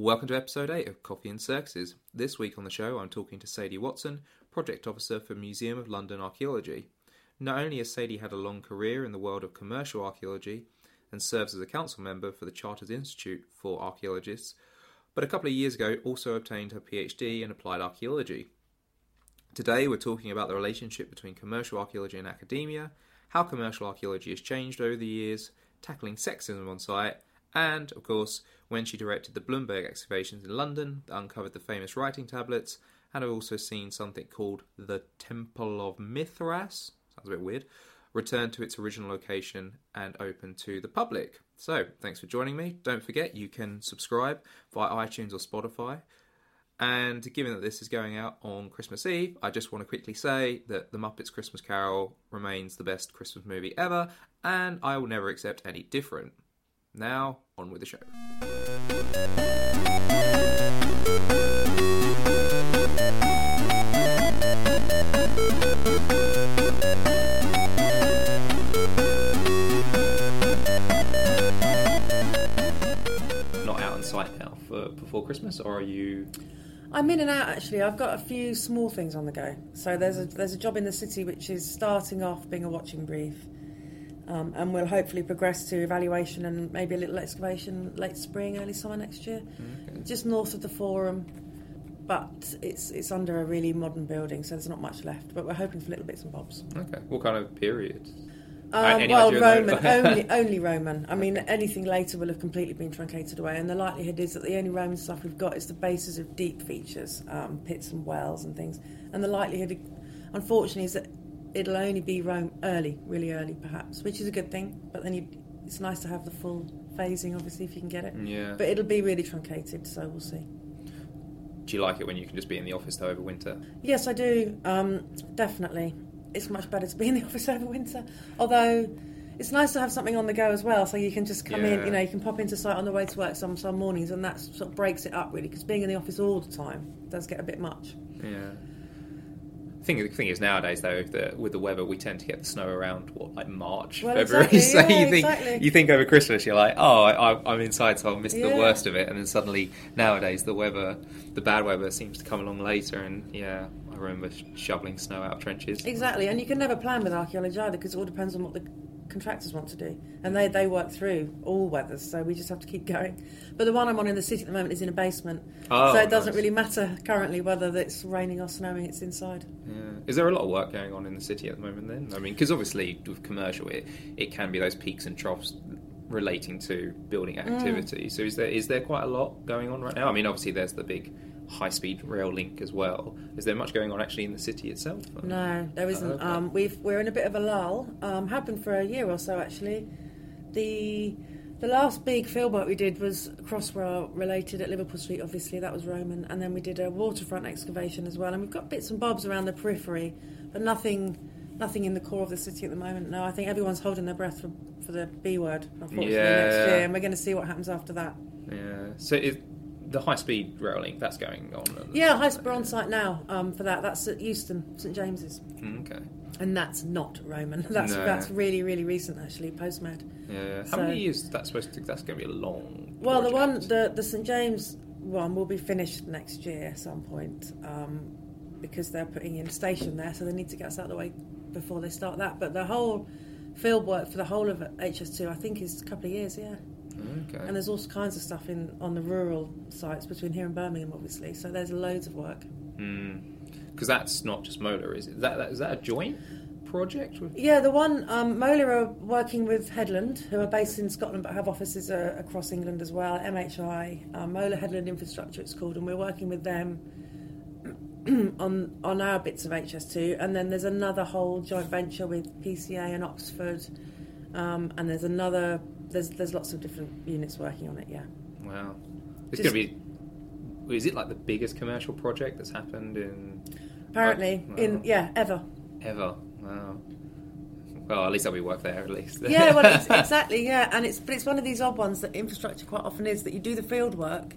Welcome to episode 8 of Coffee and Circuses. This week on the show, I'm talking to Sadie Watson, Project Officer for Museum of London Archaeology. Not only has Sadie had a long career in the world of commercial archaeology and serves as a council member for the Chartered Institute for Archaeologists, but a couple of years ago also obtained her PhD in applied archaeology. Today, we're talking about the relationship between commercial archaeology and academia, how commercial archaeology has changed over the years, tackling sexism on site, and, of course, when she directed the Bloomberg excavations in London uncovered the famous writing tablets, and have also seen something called the Temple of Mithras, sounds a bit weird, return to its original location and open to the public. So, thanks for joining me. Don't forget you can subscribe via iTunes or Spotify. And given that this is going out on Christmas Eve, I just want to quickly say that The Muppets Christmas Carol remains the best Christmas movie ever, and I will never accept any different. Now, on with the show. Not out on site now for before Christmas, or are you? I'm in and out actually. I've got a few small things on the go. So there's a there's a job in the city which is starting off being a watching brief, um, and will hopefully progress to evaluation and maybe a little excavation late spring, early summer next year, Okay. just north of the Forum. But it's it's under a really modern building, so there's not much left. But we're hoping for little bits and bobs. Okay. What kind of period? Um, well, Roman, only, only Roman. I mean, anything later will have completely been truncated away, and the likelihood is that the only Roman stuff we've got is the bases of deep features, um, pits and wells and things. And the likelihood, unfortunately, is that it'll only be Rome early, really early, perhaps, which is a good thing. But then you, it's nice to have the full phasing, obviously, if you can get it. Yeah. But it'll be really truncated, so we'll see. Do you like it when you can just be in the office though over winter? Yes, I do. Um, definitely, it's much better to be in the office over winter. Although it's nice to have something on the go as well, so you can just come in. You know, you can pop into site on the way to work some some mornings, and that sort of breaks it up really. Because being in the office all the time does get a bit much. Yeah. I think the thing is nowadays though, that with the weather, we tend to get the snow around what like March, Well, February. exactly, so yeah, you think exactly. you think over Christmas, you're like, oh, I, I'm inside, so I'll miss the worst of it. And then suddenly nowadays, the weather, the bad weather, seems to come along later. And yeah, I remember sh- shoveling snow out of trenches. Exactly, and you can never plan with archaeology either, because it all depends on what the contractors want to do, and they they work through all weathers. So we just have to keep going. But the one I'm on in the city at the moment is in a basement, Oh, so it doesn't nice. really matter currently whether it's raining or snowing. It's inside. Yeah. Is there a lot of work going on in the city at the moment? Then I mean, because obviously with commercial, it it can be those peaks and troughs relating to building Mm. activity. So is there is there quite a lot going on right now? I mean, obviously there's the big high speed rail link as well. Is there much going on actually in the city itself? No, there isn't. Oh, okay. um, we've we're in a bit of a lull. Um, happened for a year or so actually. The the last big field work we did was Crossrail related at Liverpool Street. Obviously, that was Roman, and then we did a waterfront excavation as well. And we've got bits and bobs around the periphery, but nothing nothing in the core of the city at the moment. No, I think everyone's holding their breath for, for the B word. Unfortunately, next year, and we're going to see what happens after that. Yeah. So is the high speed rail link that's going on? Yeah, high speed on site now um, for that. That's at Euston, St James's. Mm, Okay. And that's not Roman. That's No. that's really really recent actually, post med. Yeah. How So- many years is that supposed to? That's going to be a long. Well, the one the the St James one will be finished next year at some point um, because they're putting in a station there, so they need to get us out of the way before they start that. But the whole field work for the whole of HS2, I think, is a couple of years, yeah. Okay. And there's all kinds of stuff in on the rural sites between here and Birmingham, obviously. So there's loads of work. Because that's not just Mola, is it? That, that is that a joint project? With... Yeah, the one um, Mola are working with Headland, who are based in Scotland but have offices uh, across England as well. MHI, um, Mola Headland Infrastructure, it's called, and we're working with them on on our bits of HS2. And then there's another whole joint venture with PCA and Oxford, um, and there's another. There's there's lots of different units working on it. Yeah. Wow. It's Just- going to be. Is it like the biggest commercial project that's happened in Apparently, Wow. in yeah, ever. ever? Wow. Well, at least I'll be work there. At least. yeah, well, exactly, yeah, and it's but it's one of these odd ones that infrastructure quite often is that you do the field work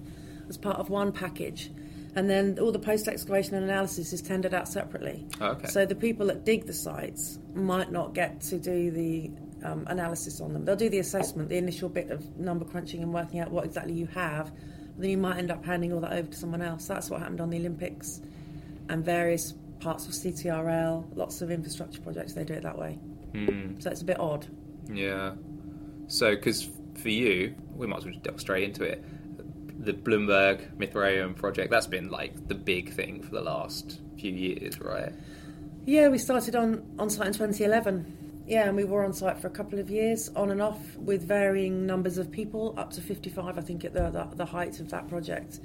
as part of one package, and then all the post excavation and analysis is tendered out separately. Oh, okay. So the people that dig the sites might not get to do the um, analysis on them. They'll do the assessment, the initial bit of number crunching and working out what exactly you have, then you might end up handing all that over to someone else. That's what happened on the Olympics and various parts of CTRL, lots of infrastructure projects, they do it that way. Mm. So it's a bit odd. Yeah. So, because for you, we might as well just delve straight into it. The Bloomberg Mithraeum project, that's been like the big thing for the last few years, right? Yeah, we started on, on site in 2011. Yeah, and we were on site for a couple of years, on and off, with varying numbers of people, up to 55, I think, at the, the, the height of that project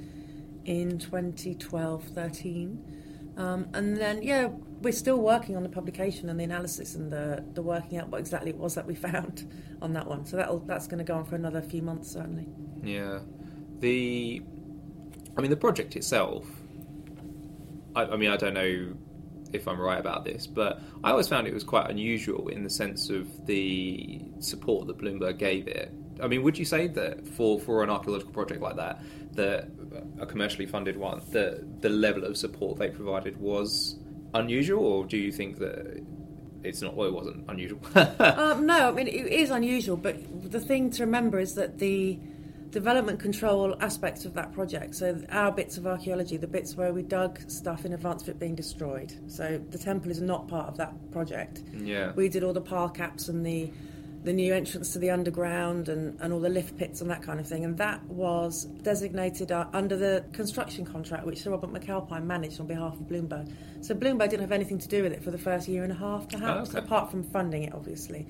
in 2012 13. Um, and then, yeah, we're still working on the publication and the analysis and the, the working out what exactly it was that we found on that one. So that'll, that's going to go on for another few months, certainly. Yeah. The, I mean, the project itself, I, I mean, I don't know if I'm right about this, but I always found it was quite unusual in the sense of the support that Bloomberg gave it. I mean, would you say that for, for an archaeological project like that, that a commercially funded one, that the level of support they provided was unusual, or do you think that it's not? Well, it wasn't unusual. um, no, I mean it is unusual, but the thing to remember is that the development control aspects of that project. So our bits of archaeology, the bits where we dug stuff in advance of it being destroyed. So the temple is not part of that project. Yeah. We did all the pile caps and the the new entrance to the underground and, and all the lift pits and that kind of thing. And that was designated uh, under the construction contract, which Sir Robert McAlpine managed on behalf of Bloomberg. So Bloomberg didn't have anything to do with it for the first year and a half, perhaps, oh, okay. apart from funding it, obviously.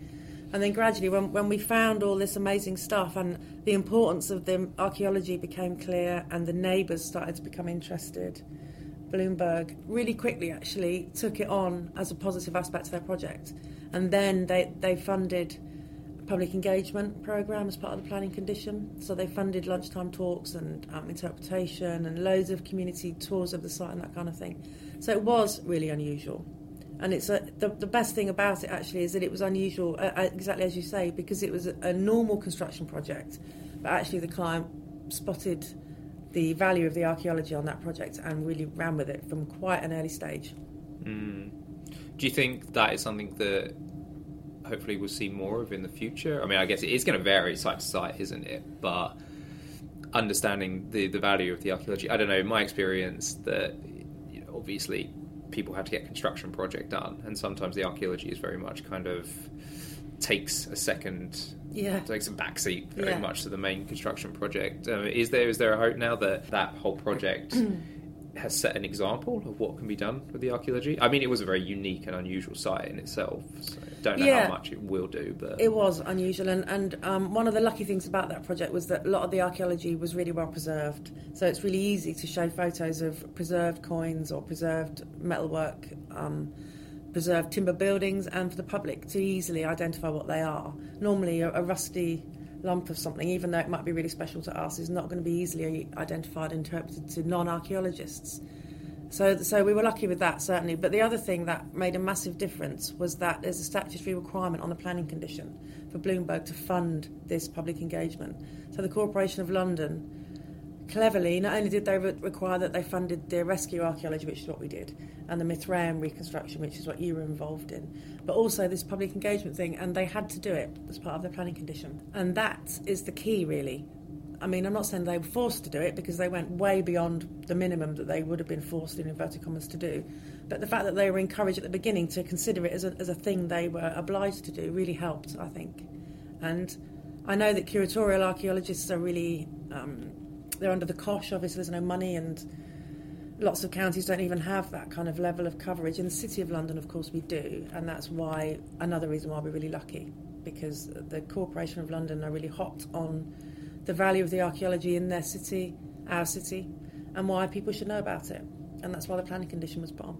And then gradually, when, when we found all this amazing stuff and the importance of the archaeology became clear and the neighbours started to become interested, Bloomberg really quickly actually took it on as a positive aspect of their project. And then they, they funded public engagement program as part of the planning condition. So they funded lunchtime talks and um, interpretation and loads of community tours of the site and that kind of thing. So it was really unusual. And it's a, the, the best thing about it actually is that it was unusual, uh, uh, exactly as you say, because it was a, a normal construction project, but actually the client spotted the value of the archaeology on that project and really ran with it from quite an early stage. Mm. Do you think that is something that hopefully we'll see more of in the future? I mean, I guess it is going to vary site to site, isn't it? But understanding the, the value of the archaeology, I don't know, in my experience, that you know, obviously people have to get construction project done, and sometimes the archaeology is very much kind of takes a second yeah. takes a backseat very yeah. much to the main construction project. Uh, is there is there a hope now that that whole project has set an example of what can be done with the archaeology i mean it was a very unique and unusual site in itself so I don't know Yeah. how much it will do but It was unusual, and, and um, one of the lucky things about that project was that a lot of the archaeology was really well preserved. So it's really easy to show photos of preserved coins or preserved metalwork, um, preserved timber buildings, and for the public to easily identify what they are. Normally, a, a rusty lump of something, even though it might be really special to us, is not going to be easily identified and interpreted to non archaeologists. So, so we were lucky with that certainly. But the other thing that made a massive difference was that there's a statutory requirement on the planning condition for Bloomberg to fund this public engagement. So the Corporation of London, cleverly, not only did they re- require that they funded the rescue archaeology, which is what we did, and the Mithraeum reconstruction, which is what you were involved in, but also this public engagement thing, and they had to do it as part of their planning condition. And that is the key, really. I mean, I'm not saying they were forced to do it because they went way beyond the minimum that they would have been forced in inverted commas to do. But the fact that they were encouraged at the beginning to consider it as a, as a thing they were obliged to do really helped, I think. And I know that curatorial archaeologists are really, um, they're under the cosh, obviously, there's no money, and lots of counties don't even have that kind of level of coverage. In the City of London, of course, we do, and that's why, another reason why we're really lucky, because the Corporation of London are really hot on the value of the archaeology in their city, our city, and why people should know about it. And that's why the planning condition was put.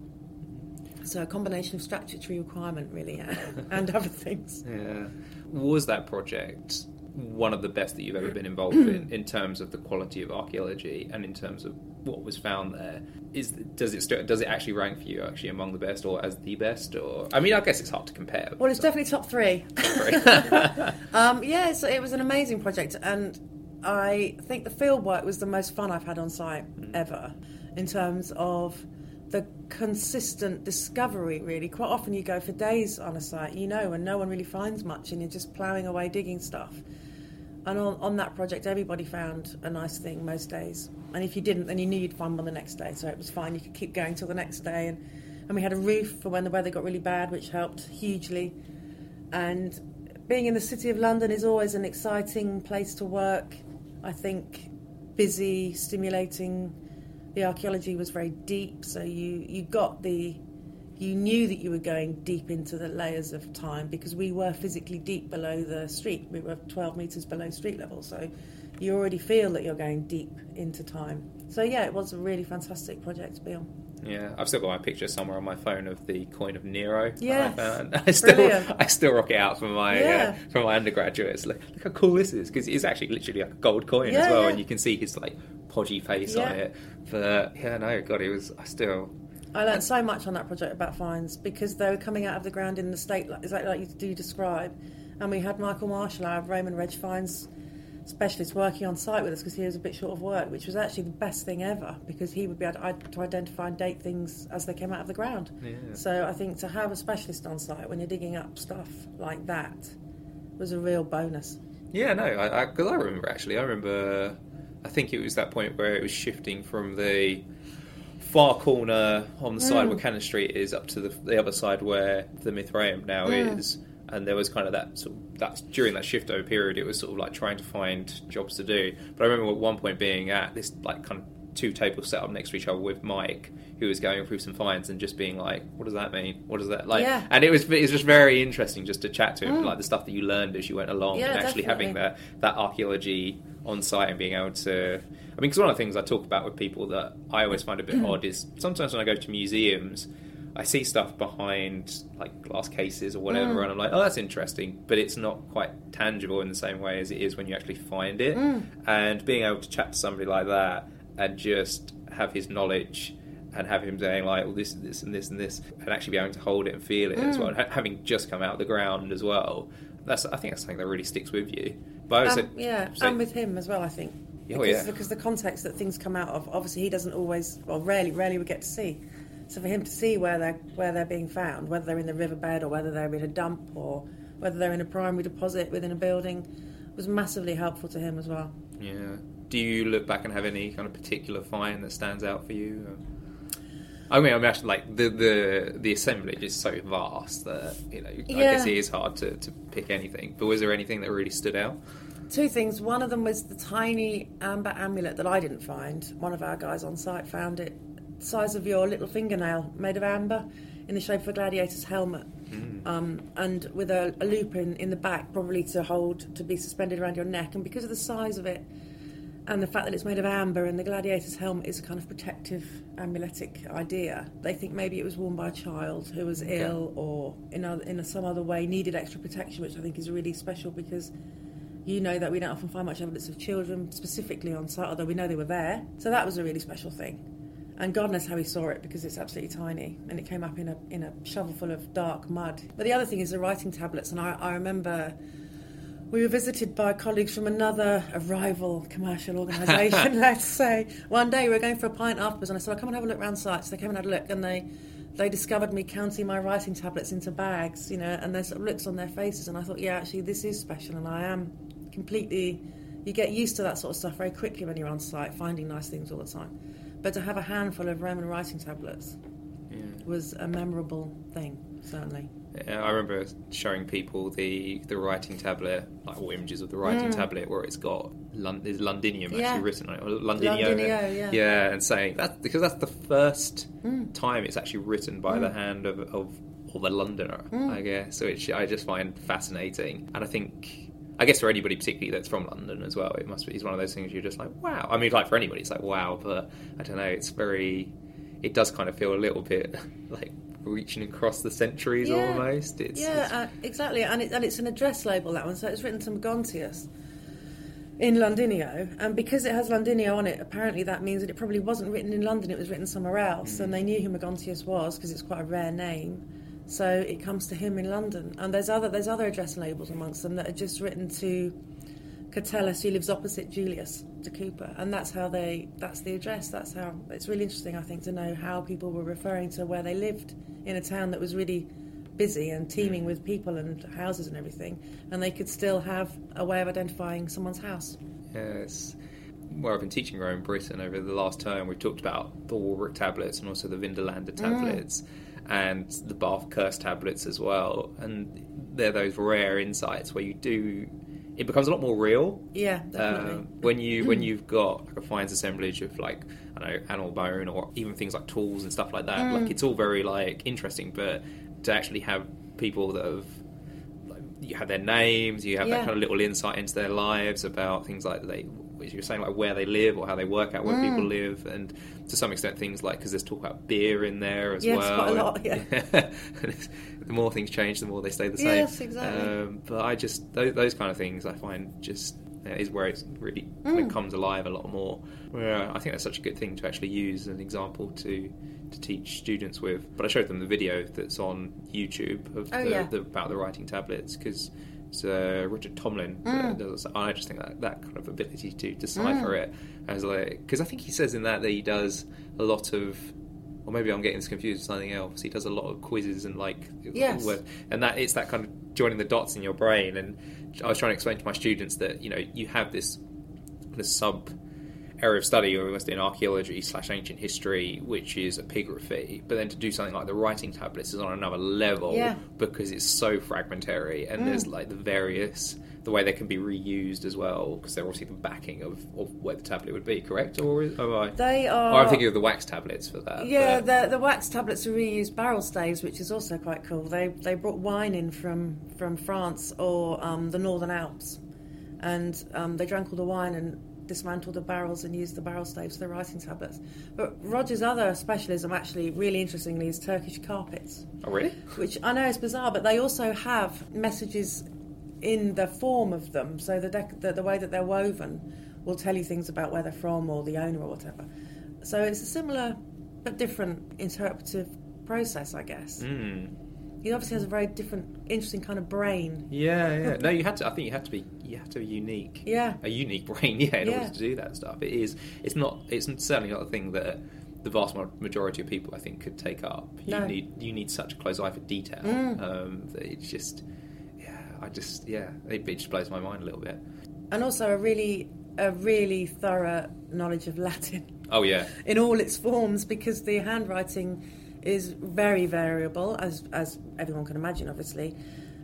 So a combination of statutory requirement, really, and other things. yeah was that project one of the best that you've ever been involved in in terms of the quality of archaeology and in terms of what was found there is does it st- does it actually rank for you actually among the best or as the best or i mean i guess it's hard to compare Well, it's definitely top three. um, yeah, so it was an amazing project, and I think the field work was the most fun I've had on site ever in terms of the consistent discovery, really. Quite often you go for days on a site, you know, and no one really finds much, and you're just ploughing away digging stuff. And on, on that project, everybody found a nice thing most days. And if you didn't, then you knew you'd find one the next day. So it was fine. You could keep going till the next day. And, and we had a roof for when the weather got really bad, which helped hugely. And being in the City of London is always an exciting place to work. I think busy, stimulating. The archaeology was very deep, so you, you got the you knew that you were going deep into the layers of time because we were physically deep below the street. We were 12 metres below street level, so you already feel that you're going deep into time. So, yeah, it was a really fantastic project to be on. Yeah, I've still got my picture somewhere on my phone of the coin of Nero. Yeah, I. I still, brilliant. I still rock it out for my Yeah. uh, for my undergraduates. Look, look how cool this is because it's actually literally like a gold coin Yeah, as well, yeah. and you can see his like podgy face on it. But yeah, no, God, it was. I still. I learned so much on that project about finds because they were coming out of the ground in the state, like, exactly like you do describe. And we had Michael Marshall, our Roman Reg finds specialist, working on site with us because he was a bit short of work, which was actually the best thing ever because he would be able to, identify and date things as they came out of the ground. Yeah. So I think to have a specialist on site when you're digging up stuff like that was a real bonus. Yeah, no, I, I, cause I remember actually. I remember. I think it was that point where it was shifting from the far corner on the side Mm. where Cannon Street is up to the, the other side where the Mithraeum now Mm. is. And there was kind of that sort of, that's during that shift over period. It was sort of like trying to find jobs to do. But I remember at one point being at this like kind of two tables set up next to each other with Mike, who was going through some finds and just being like, "What does that mean? What does that like?" Yeah. And it was it was just very interesting just to chat to him, Mm. like the stuff that you learned as you went along, Yeah, and actually having that that archaeology on site and being able to. I mean, because one of the things I talk about with people that I always find a bit odd is sometimes when I go to museums, I see stuff behind like glass cases or whatever, Mm. and I'm like, oh, that's interesting, but it's not quite tangible in the same way as it is when you actually find it. Mm. And being able to chat to somebody like that and just have his knowledge. And have him saying like, "Well, this, and this, and this, and this," and actually be able to hold it and feel it as Mm. well, and ha- having just come out of the ground as well. That's I think that's something that really sticks with you. But Um, yeah, say- and with him as well, I think. Oh, because, yeah. because the context that things come out of, obviously, he doesn't always, well, rarely, rarely we get to see. So for him to see where they're where they're being found, whether they're in the riverbed or whether they're in a dump or whether they're in a primary deposit within a building, was massively helpful to him as well. Yeah. Do you look back and have any kind of particular find that stands out for you? I mean, I'm actually like the the the assemblage is so vast that you know I guess it is hard to, to pick anything. But was there anything that really stood out? Two things. One of them was the tiny amber amulet that I didn't find. One of our guys on site found it, size of your little fingernail, made of amber, in the shape of a gladiator's helmet, um, and with a, a loop in, in the back, probably to hold to be suspended around your neck. And because of the size of it, and the fact that it's made of amber, and the gladiator's helmet is a kind of protective amuletic idea, they think maybe it was worn by a child who was ill or in other, in some other way needed extra protection, which I think is really special because you know that we don't often find much evidence of children specifically on site, although we know they were there. So that was a really special thing. And God knows how he saw it because it's absolutely tiny and it came up in a, in a shovel full of dark mud. But the other thing is the writing tablets, and I, I remember we were visited by colleagues from another rival commercial organisation, let's say. One day we were going for a pint afterwards, and I said, "I'll come and have a look round site." So they came and had a look, and they they discovered me counting my writing tablets into bags, you know, and there's sort of looks on their faces, and I thought, yeah, actually, this is special, and I am completely. You get used to that sort of stuff very quickly when you're on site, finding nice things all the time. But to have a handful of Roman writing tablets Yeah. was a memorable thing, certainly. Yeah, I remember showing people the the writing tablet, like all images of the writing Mm. tablet, where it's got Lon- there's Londinium Yeah. actually written on it, or Londinio, Londinio, yeah. and saying that because that's the first Mm. time it's actually written by the hand of of, of a Londoner, Mm. I guess, which I just find fascinating, and I think. I guess for anybody particularly that's from London as well, it must be it's one of those things you're just like, wow. I mean, like for anybody, it's like wow, but I don't know. It's very, it does kind of feel a little bit like reaching across the centuries Yeah. almost. It's, yeah, it's- uh, exactly, and, it, and it's an address label that one, so it's written to Magontius in Londinio, and because it has Londinio on it, apparently that means that it probably wasn't written in London; it was written somewhere else, and they knew who Magontius was because it's quite a rare name. So it comes to him in London, and there's other there's other address labels amongst them that are just written to Catellus, who lives opposite Julius de Cooper, and that's how they that's the address. That's how it's really interesting, I think, to know how people were referring to where they lived in a town that was really busy and teeming with people and houses and everything, and they could still have a way of identifying someone's house. Yes. Where I've been teaching around Britain over the last term, we've talked about the Warwick tablets and also the Vindolanda mm. tablets and the Bath Curse tablets as well. And they're those rare insights where you do. It becomes a lot more real Yeah, definitely. um, when you when you've got like a finds assemblage of like I don't know animal bone or even things like tools and stuff like that. Mm. Like it's all very like interesting, but to actually have people that have like, you have their names, you have that kind of little insight into their lives about things like they. As you're saying, like where they live or how they work out where Mm. people live, and to some extent things like because there's talk about beer in there as Yes, well. quite a lot, yeah. the more things change, the more they stay the same. Yes, exactly. Um, but I just those, those kind of things I find just uh, is where it really Mm. of comes alive a lot more. Where I think that's such a good thing to actually use as an example to to teach students with. But I showed them the video that's on YouTube of Oh, the, yeah. the, about the writing tablets because. Uh, Richard Tomlin. Mm. does- I just think that that kind of ability to decipher Mm. it as like because I think he says in that that he does a lot of or maybe I'm getting this confused with something else. He does a lot of quizzes and like, Yes. and that it's that kind of joining the dots in your brain. And I was trying to explain to my students that you know you have this this sub area of study or almost in archaeology slash ancient history, which is epigraphy. But then to do something like the writing tablets is on another level Yeah. because it's so fragmentary and there's Mm. like the various the way they can be reused as well because they're obviously the backing of, of where the tablet would be correct or is, am I They are. or I'm thinking of the wax tablets for that Yeah, the, the wax tablets are reused barrel staves, which is also quite cool. They they brought wine in from from France or um, the Northern Alps, and um, they drank all the wine and dismantled the barrels and used the barrel staves for the writing tablets. But Roger's other specialism, actually, really interestingly, is Turkish carpets, oh really which I know is bizarre, but they also have messages in the form of them. So the, dec- the the way that they're woven will tell you things about where they're from or the owner or whatever. So it's a similar but different interpretive process, I guess. Mm. He obviously has a very different, interesting kind of brain. Yeah, yeah. No, you had to. I think you had to be. You had to be unique. Yeah. A unique brain, yeah, in Yeah. order to do that stuff. It is. It's not. It's certainly not a thing that the vast majority of people, I think, could take up. You No. need. You need such a close eye for detail. Mm. Um, that it's just. Yeah, I just. Yeah, it, it just blows my mind a little bit. And also a really, a really thorough knowledge of Latin Oh yeah. in all its forms because the handwriting is very variable, as, as everyone can imagine, obviously.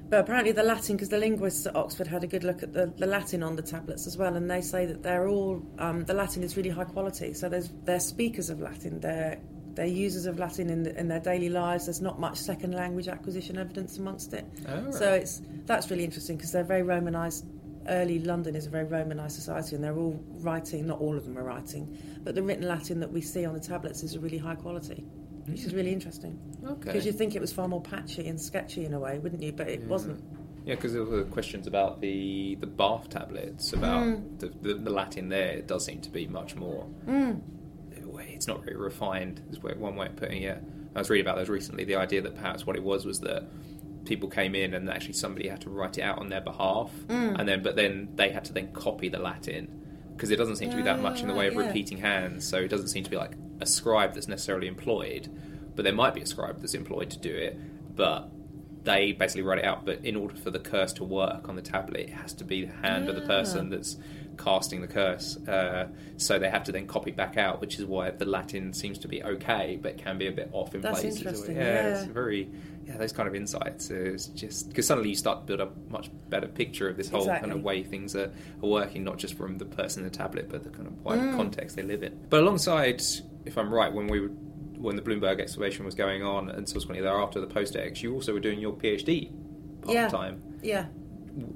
But apparently, the Latin, because the linguists at Oxford had a good look at the, the Latin on the tablets as well, and they say that they're all um, the Latin is really high quality. So there's they're speakers of Latin, they're they're users of Latin in, in their daily lives. There's not much second language acquisition evidence amongst it. Oh, So it's that's really interesting because they're very Romanized Early London is a very Romanized society, and they're all writing. Not all of them are writing, but the written Latin that we see on the tablets is a really high quality, which is really interesting. Okay. Because you'd think it was far more patchy and sketchy in a way, wouldn't you? But it Yeah. wasn't. Yeah, because there were questions about the the bath tablets about Mm. the, the the Latin there. It does seem to be much more. Mm. It's not very refined. Is one way of putting it. I was reading about those recently. The idea that perhaps what it was was that people came in and actually somebody had to write it out on their behalf, Mm. and then but then they had to then copy the Latin because it doesn't seem to be that Ah, much in the way of yeah. repeating hands. So it doesn't seem to be like a scribe that's necessarily employed, but there might be a scribe that's employed to do it, but they basically write it out. But in order for the curse to work on the tablet, it has to be the hand of the Ah. person that's casting the curse. Uh, so they have to then copy back out, which is why the Latin seems to be okay, but can be a bit off in That's places. interesting, Yeah, it's very yeah. Those kind of insights is just because suddenly you start to build a much better picture of this whole kind of way things are, are working, not just from the person in the tablet, but the kind of wider Mm. context they live in. But alongside, if I'm right, when we were when the Bloomberg excavation was going on, and subsequently thereafter the post ex, you also were doing your PhD part Yeah. time. Yeah.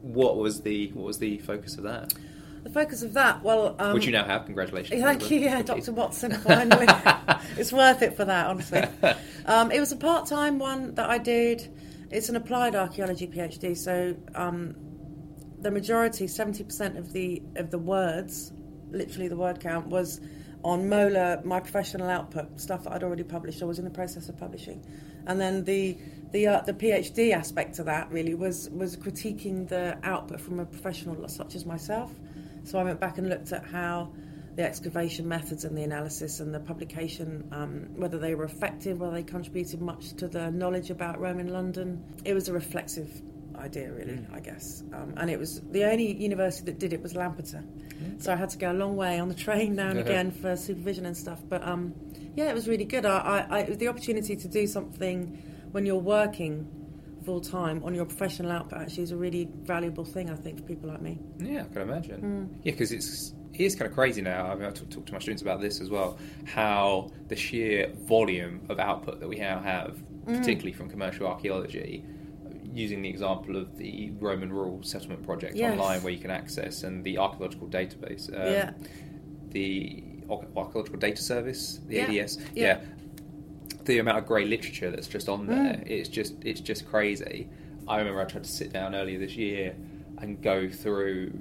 What was the what was the focus of that? The focus of that, well, um, Which you now have. Congratulations. Thank you, yeah, Dr. Watson. Finally, it's worth it for that, honestly. Um, it was a part-time one that I did. It's an applied archaeology PhD, so um, the majority, seventy percent of the of the words, literally the word count, was on Mola, my professional output, stuff that I'd already published or was in the process of publishing, and then the the uh, the PhD aspect to that really was was critiquing the output from a professional such as myself. So I went back and looked at how the excavation methods and the analysis and the publication, um, whether they were effective, whether they contributed much to the knowledge about Roman London. It was a reflexive idea, really, mm. I guess. Um, and it was the only university that did it was Lampeter. So I had to go a long way on the train now and again for supervision and stuff. But um, yeah, it was really good. I, I, I, the opportunity to do something when you're working full time on your professional output actually is a really valuable thing, I think, for people like me. Yeah, I can imagine. Mm. Yeah, because it's it is kind of crazy now. I mean, I talk, talk, to my students about this as well. How the sheer volume of output that we now have, mm. particularly from commercial archaeology, using the example of the Roman rural settlement project yes. online, where you can access and the archaeological database, um, yeah. the archaeological data service, the yeah. ADS, yeah. yeah. The amount of grey literature that's just on there, mm. it's just it's just crazy. I remember I tried to sit down earlier this year and go through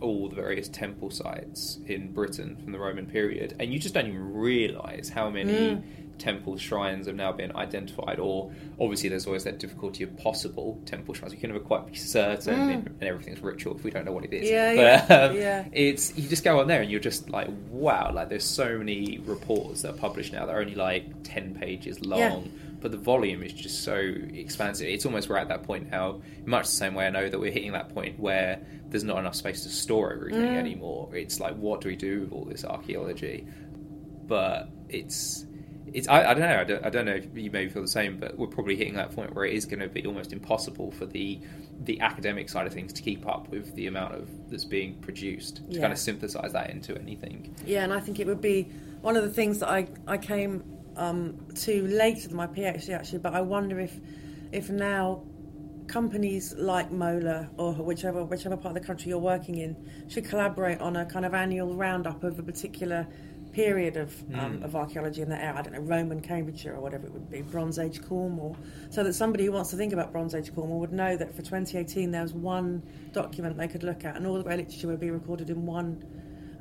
all the various temple sites in Britain from the Roman period, and you just don't even realise how many mm. Temple shrines have now been identified. Or obviously, there's always that difficulty of possible temple shrines. We can never quite be certain, mm. and everything's ritual if we don't know what it is. Yeah, but, yeah, um, yeah. It's you just go on there and you're just like, wow! Like there's so many reports that are published now that are only like ten pages long. Yeah but the volume is just so expansive. It's almost we're at that point now, much the same way I know that we're hitting that point where there's not enough space to store everything mm. anymore. It's like, what do we do with all this archaeology? But it's it's I, I, don't know I don't, I don't know if you maybe feel the same but we're probably hitting that point where it is going to be almost impossible for the the academic side of things to keep up with the amount of that's being produced to yeah. kind of synthesize that into anything yeah and I think it would be one of the things that I, I came um, to later than my PhD actually, but I wonder if if now companies like Mola or whichever whichever part of the country you're working in should collaborate on a kind of annual roundup of a particular period of um, mm. of archaeology in that area. I don't know Roman Cambridgeshire or whatever it would be, Bronze Age Cornwall, so that somebody who wants to think about Bronze Age Cornwall would know that for 2018 there was one document they could look at, and all the literature would be recorded in one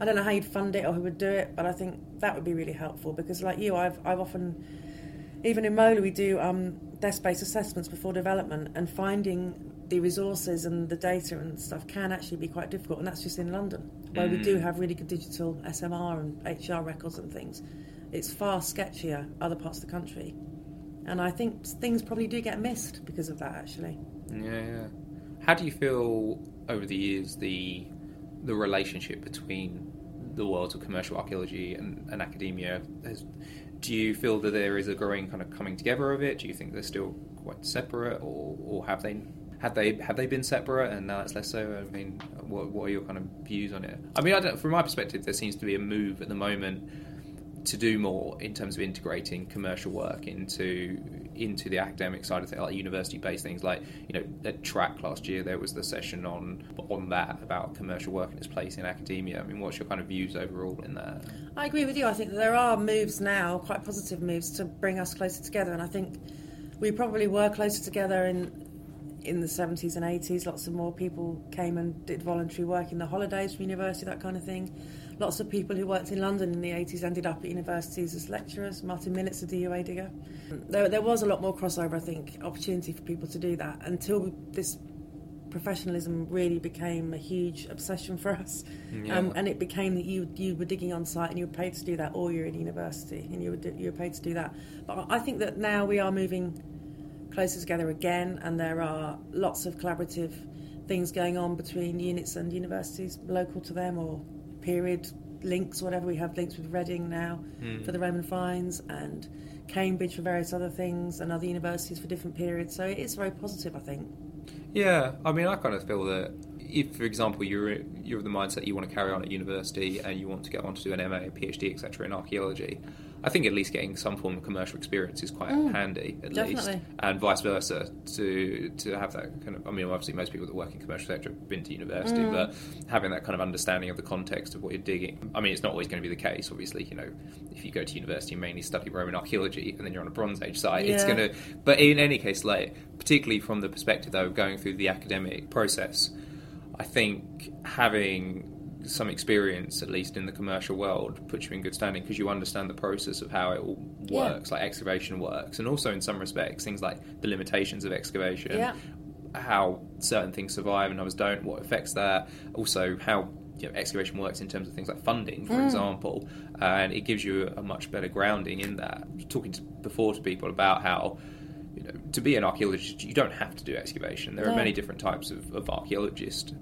I don't know how you'd fund it or who would do it, but I think that would be really helpful because, like you, I've I've often, even in Mola, we do um, desk-based assessments before development, and finding the resources and the data and stuff can actually be quite difficult, and that's just in London, where mm. we do mm. have really good digital SMR and HER records and things. It's far sketchier other parts of the country, and I think things probably do get missed because of that. Actually, yeah. yeah. How do you feel over the years the the relationship between the worlds of commercial archaeology and, and academia. Has, do you feel that there is a growing kind of coming together of it? Do you think they're still quite separate, or, or have they have they have they been separate and now it's less so? I mean, what, what are your kind of views on it? I mean, I from my perspective, there seems to be a move at the moment to do more in terms of integrating commercial work into into the academic side of things, like university-based things. Like you know, at TRAC last year, there was the session on on that about commercial work and its place in academia. I mean, what's your kind of views overall in that? I agree with you. I think there are moves now, quite positive moves, to bring us closer together, and I think we probably were closer together in in the 70s and 80s. Lots of more people came and did voluntary work in the holidays from university, that kind of thing. Lots of people who worked in London in the 80s ended up at universities as lecturers. Martin Millett's, a DUA digger. There, there was a lot more crossover, I think, opportunity for people to do that until this professionalism really became a huge obsession for us. Yeah. Um, and it became that you you were digging on site and you were paid to do that, or you're in university and you were you were paid to do that. But I think that now we are moving closer together again, and there are lots of collaborative things going on between units and universities local to them or period links, whatever. We have links with Reading now mm. for the Roman finds and Cambridge for various other things and other universities for different periods. So it is very positive, I think. Yeah, I mean, I kind of feel that if, for example, you're you're of the mindset you want to carry on at university and you want to get on to do an MA, a PhD, etc. in archaeology, I think at least getting some form of commercial experience is quite mm, handy, at definitely. least, and vice versa. To to have that kind of, I mean, obviously most people that work in commercial sector have been to university, mm. but having that kind of understanding of the context of what you're digging. I mean, it's not always going to be the case. Obviously, you know, if you go to university and mainly study Roman archaeology, and then you're on a Bronze Age site, yeah. it's going to. But in any case, like particularly from the perspective though of going through the academic process, I think having some experience, at least in the commercial world, puts you in good standing because you understand the process of how it all works, yeah. like excavation works, and also in some respects things like the limitations of excavation, yeah. how certain things survive and others don't, what affects that, also how you know, excavation works in terms of things like funding, for hmm. example, and it gives you a much better grounding in that. Talking to, before to people about how you know, to be an archaeologist, you don't have to do excavation. There are No. many different types of, of archaeologists.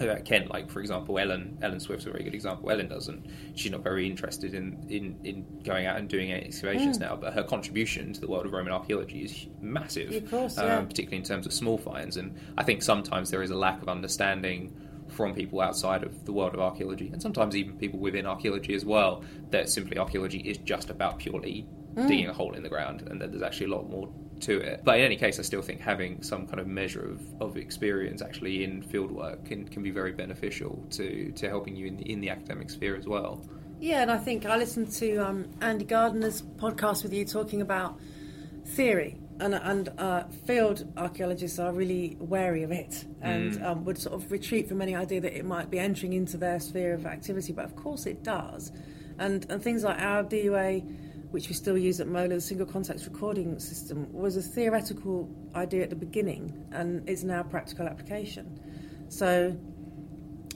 Uh, Ken, like for example, Ellen Ellen Swift's a very good example. Ellen doesn't; she's not very interested in, in, in going out and doing excavations now. But her contribution to the world of Roman archaeology is massive, Of course, um, yeah. particularly in terms of small finds. And I think sometimes there is a lack of understanding from people outside of the world of archaeology, and sometimes even people within archaeology as well, that simply archaeology is just about purely digging a hole in the ground, and that there's actually a lot more to it. But in any case, I still think having some kind of measure of, of experience actually in fieldwork can, can be very beneficial to, to helping you in the, in the academic sphere as well. Yeah, and I think I listened to um, Andy Gardner's podcast with you talking about theory, and and uh, field archaeologists are really wary of it and um, would sort of retreat from any idea that it might be entering into their sphere of activity. But of course, it does, and and things like our DUA, which we still use at MOLA, the single context recording system, was a theoretical idea at the beginning, and is now practical application. So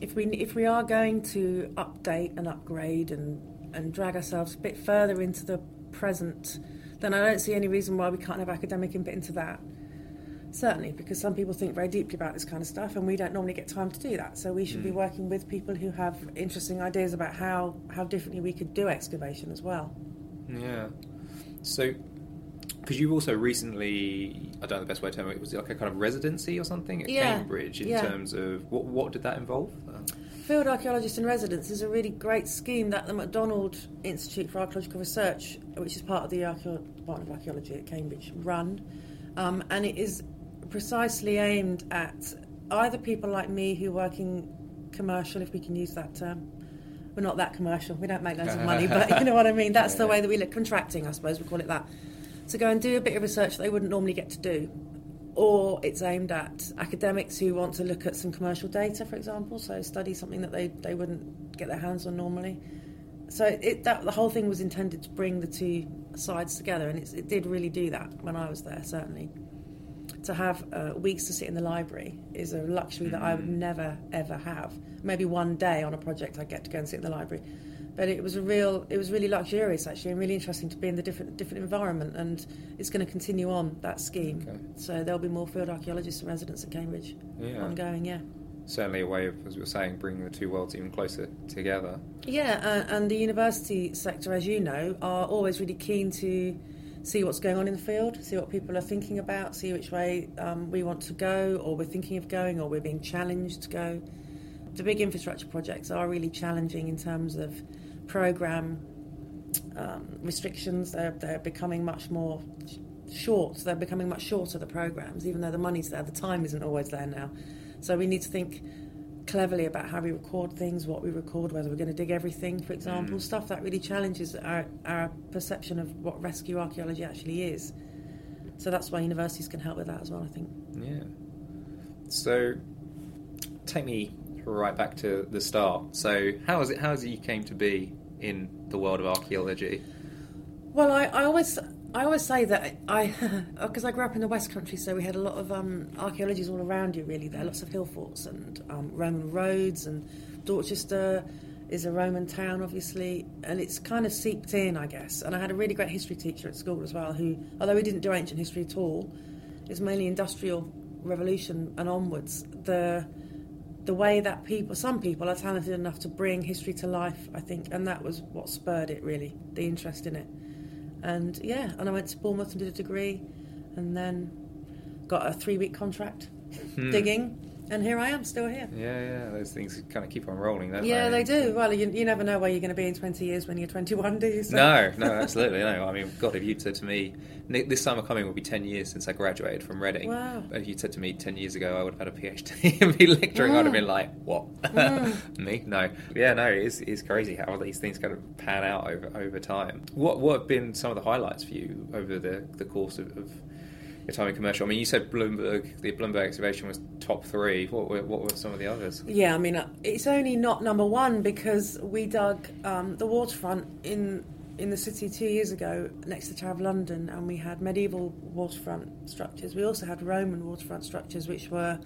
if we if we are going to update and upgrade and and drag ourselves a bit further into the present, then I don't see any reason why we can't have academic input into that. Certainly, because some people think very deeply about this kind of stuff, and we don't normally get time to do that. So we should be hmm. working with people who have interesting ideas about how how differently we could do excavation as well. Yeah. So, because you've also recently, I don't know the best way to term it, was it like a kind of residency or something at Yeah, Cambridge in yeah. terms of what what did that involve? Field Archaeologist in Residence is a really great scheme that the McDonald Institute for Archaeological Research, which is part of the Archaeo- Department of Archaeology at Cambridge, run. Um, and it is precisely aimed at either people like me who work in commercial, if we can use that term. We're not that commercial, we don't make loads of money, but you know what I mean? That's the way that we look, contracting, I suppose we call it that. To go and do a bit of research that they wouldn't normally get to do or it's aimed at academics who want to look at some commercial data, for example, so study something that they, they wouldn't get their hands on normally. So it, that the whole thing was intended to bring the two sides together, and it's, it did really do that when I was there. Certainly, to have uh, weeks to sit in the library is a luxury that I would never ever have. Maybe one day on a project I get to go and sit in the library, but it was a real it was really luxurious actually, and really interesting to be in the different different environment. And it's going to continue on that scheme. Okay. So there'll be more field archaeologists and residents at Cambridge Yeah. ongoing. Yeah. Certainly a way of, as were saying, bringing the two worlds even closer together. Yeah, uh, and the university sector, as you know, are always really keen to see what's going on in the field, see what people are thinking about, see which way um, we want to go, or we're thinking of going, or we're being challenged to go. The big infrastructure projects are really challenging in terms of program um, restrictions. They're, they're becoming much more short. They're becoming much shorter, the programs, even though the money's there, the time isn't always there now. So we need to think cleverly about how we record things, what we record, whether we're going to dig everything, for mm. example, stuff that really challenges our, our perception of what rescue archaeology actually is. So that's why universities can help with that as well, I think. Yeah. So, take me right back to the start. So, how is it? How is it you came to be in the world of archaeology? Well, I, I always I always say that I because I grew up in the West Country, so we had a lot of um, archaeologies all around you. Really, there are lots of hill forts and um, Roman roads, and Dorchester is a Roman town, obviously, and it's kind of seeped in, I guess. And I had a really great history teacher at school as well, who, although he didn't do ancient history at all, is mainly industrial revolution and onwards. The the way that people, some people are talented enough to bring history to life, I think, and that was what spurred it really, the interest in it. And yeah, and I went to Bournemouth and did a degree, and then got a three week contract hmm. digging, and here I am, still here. Yeah, yeah. Those things kind of keep on rolling, don't Yeah, they? they do. Well, you, you never know where you're going to be in 20 years when you're 21, do you? So- No, no, absolutely no. I mean, God, if you'd said to me, this summer coming will be 10 years since I graduated from Reading. Wow. If you'd said to me 10 years ago I would have had a PhD and be lecturing, I'd have been mm. like, what? Mm. me? No. Yeah, no, it's, it's crazy how these things kind of pan out over, over time. What, what have been some of the highlights for you over the, the course of, of your commercial? I mean, you said Bloomberg, the Bloomberg excavation was top three. What were, what were some of the others? Yeah, I mean, uh, it's only not number one because we dug um, the waterfront in in the city two years ago next to the Tower of London, and we had medieval waterfront structures. We also had Roman waterfront structures, which were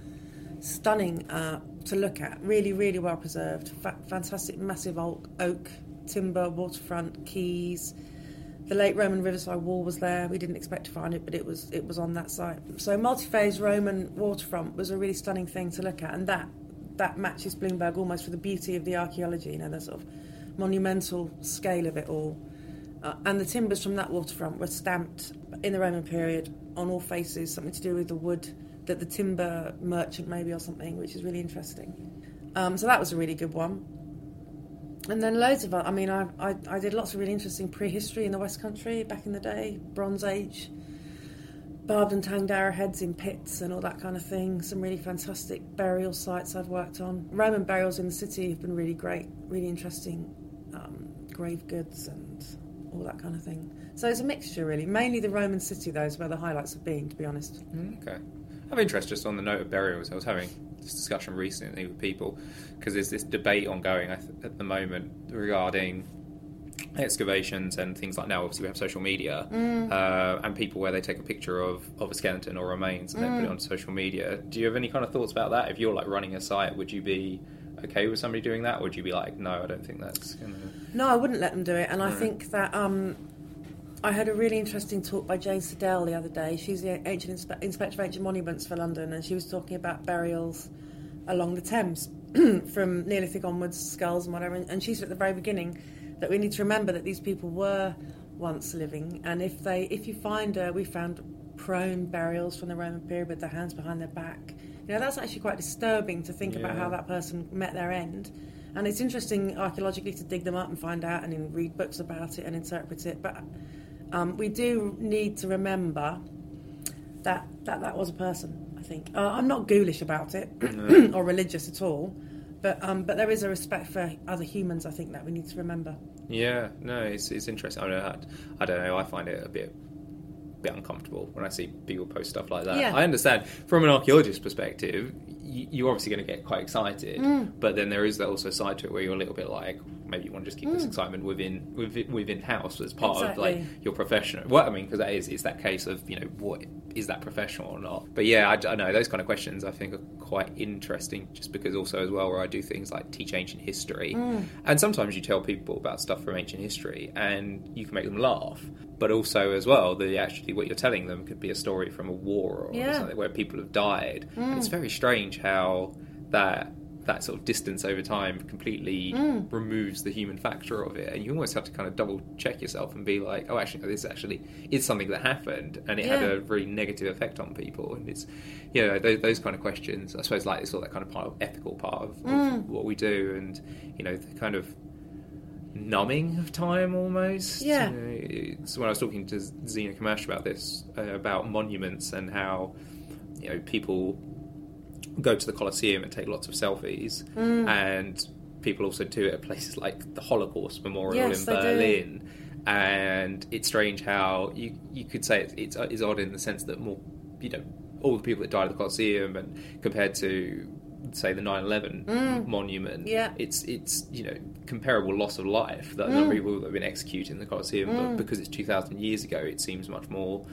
stunning uh, to look at. Really, really well preserved. Fa- fantastic, massive oak, oak, timber, waterfront, quays. The late Roman riverside wall was there. We didn't expect to find it, but it was it was on that site. So multi-phase Roman waterfront was a really stunning thing to look at, and that that matches Bloomberg almost for the beauty of the archaeology. You know, the sort of monumental scale of it all. Uh, and the timbers from that waterfront were stamped in the Roman period on all faces, something to do with the wood that the timber merchant maybe or something, which is really interesting. Um, so that was a really good one. And then loads of, I mean, I, I, I did lots of really interesting prehistory in the West Country back in the day, Bronze Age, barbed and tanged arrowheads in pits and all that kind of thing. Some really fantastic burial sites I've worked on. Roman burials in the city have been really great, really interesting um, grave goods and all that kind of thing. So it's a mixture, really. Mainly the Roman city, though, is where the highlights have been, to be honest. Okay. I have interest just on the note of burials. I was having this discussion recently with people because there's this debate ongoing at the moment regarding excavations and things like now. Obviously, we have social media Mm. uh, and people where they take a picture of, of a skeleton or remains and then Mm. put it on social media. Do you have any kind of thoughts about that? If you're like running a site, would you be okay with somebody doing that? Or would you be like, no, I don't think that's going to. No, I wouldn't let them do it. And I think that um, I had a really interesting talk by Jane Sidell the other day. She's the ancient inspe- inspector of ancient monuments for London, and she was talking about burials along the Thames from Neolithic onwards, skulls and whatever. And, she said at the very beginning that we need to remember that these people were once living, and if they, if you find, uh, we found prone burials from the Roman period with their hands behind their back. You know, that's actually quite disturbing to think about how that person met their end. And it's interesting archaeologically to dig them up and find out and then read books about it and interpret it. But um, we do need to remember that that, that was a person, I think. Uh, I'm not ghoulish about it or religious at all. But, um, but there is a respect for other humans, I think, that we need to remember. Yeah, no, it's, it's interesting. I don't, know, I, I don't know. I find it a bit bit uncomfortable when I see people post stuff like that. Yeah. I understand from an archaeologist's perspective, you, you're obviously going to get quite excited, Mm. but then there is also a side to it where you're a little bit like maybe you want to just keep this Mm. excitement within within, within house as part of like your professional. Well, I mean, because that is it's that case of you know what is that professional or not. But yeah, I, I know those kind of questions I think are quite interesting, just because also as well where I do things like teach ancient history, Mm. and sometimes you tell people about stuff from ancient history and you can make them laugh. But also as well, the actually what you're telling them could be a story from a war or Yeah. something where people have died. Mm. And it's very strange how that that sort of distance over time completely Mm. removes the human factor of it, and you almost have to kind of double check yourself and be like, oh, actually, no, this actually is something that happened, and it had a very negative effect on people, and it's you know those, those kind of questions. I suppose like it's all that kind of part of ethical part of, of Mm. what we do, and you know the kind of numbing of time almost. Yeah. You know, when I was talking to Zena Kamash about this, uh, about monuments and how you know people go to the Colosseum and take lots of selfies, Mm. and people also do it at places like the Holocaust Memorial Yes, in. Berlin. And it's strange how you you could say it's, it's it's odd in the sense that more you know all the people that died at the Colosseum and compared to say the 9/11 Mm. monument Yeah. it's it's you know comparable loss of life that Mm. number of people that have been executed in the Colosseum Mm. but because it's 2000 years ago it seems much more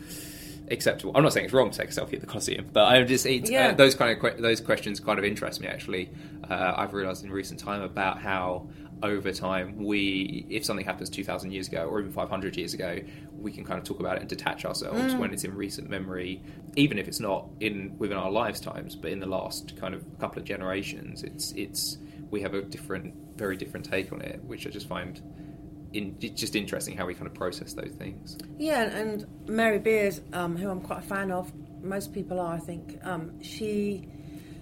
acceptable I'm not saying it's wrong to take a selfie at the Colosseum but I'm just it's, Yeah. uh, those kind of que- those questions kind of interest me actually uh, I've realized in recent time about how over time we if something happens 2000 years ago or even 500 years ago we can kind of talk about it and detach ourselves Mm. when it's in recent memory even if it's not in within our lifetimes but in the last kind of couple of generations it's it's we have a different very different take on it which I just find in, it's just interesting how we kind of process those things Yeah, and Mary Beard, um, who I'm quite a fan of, most people are, I think. Um, she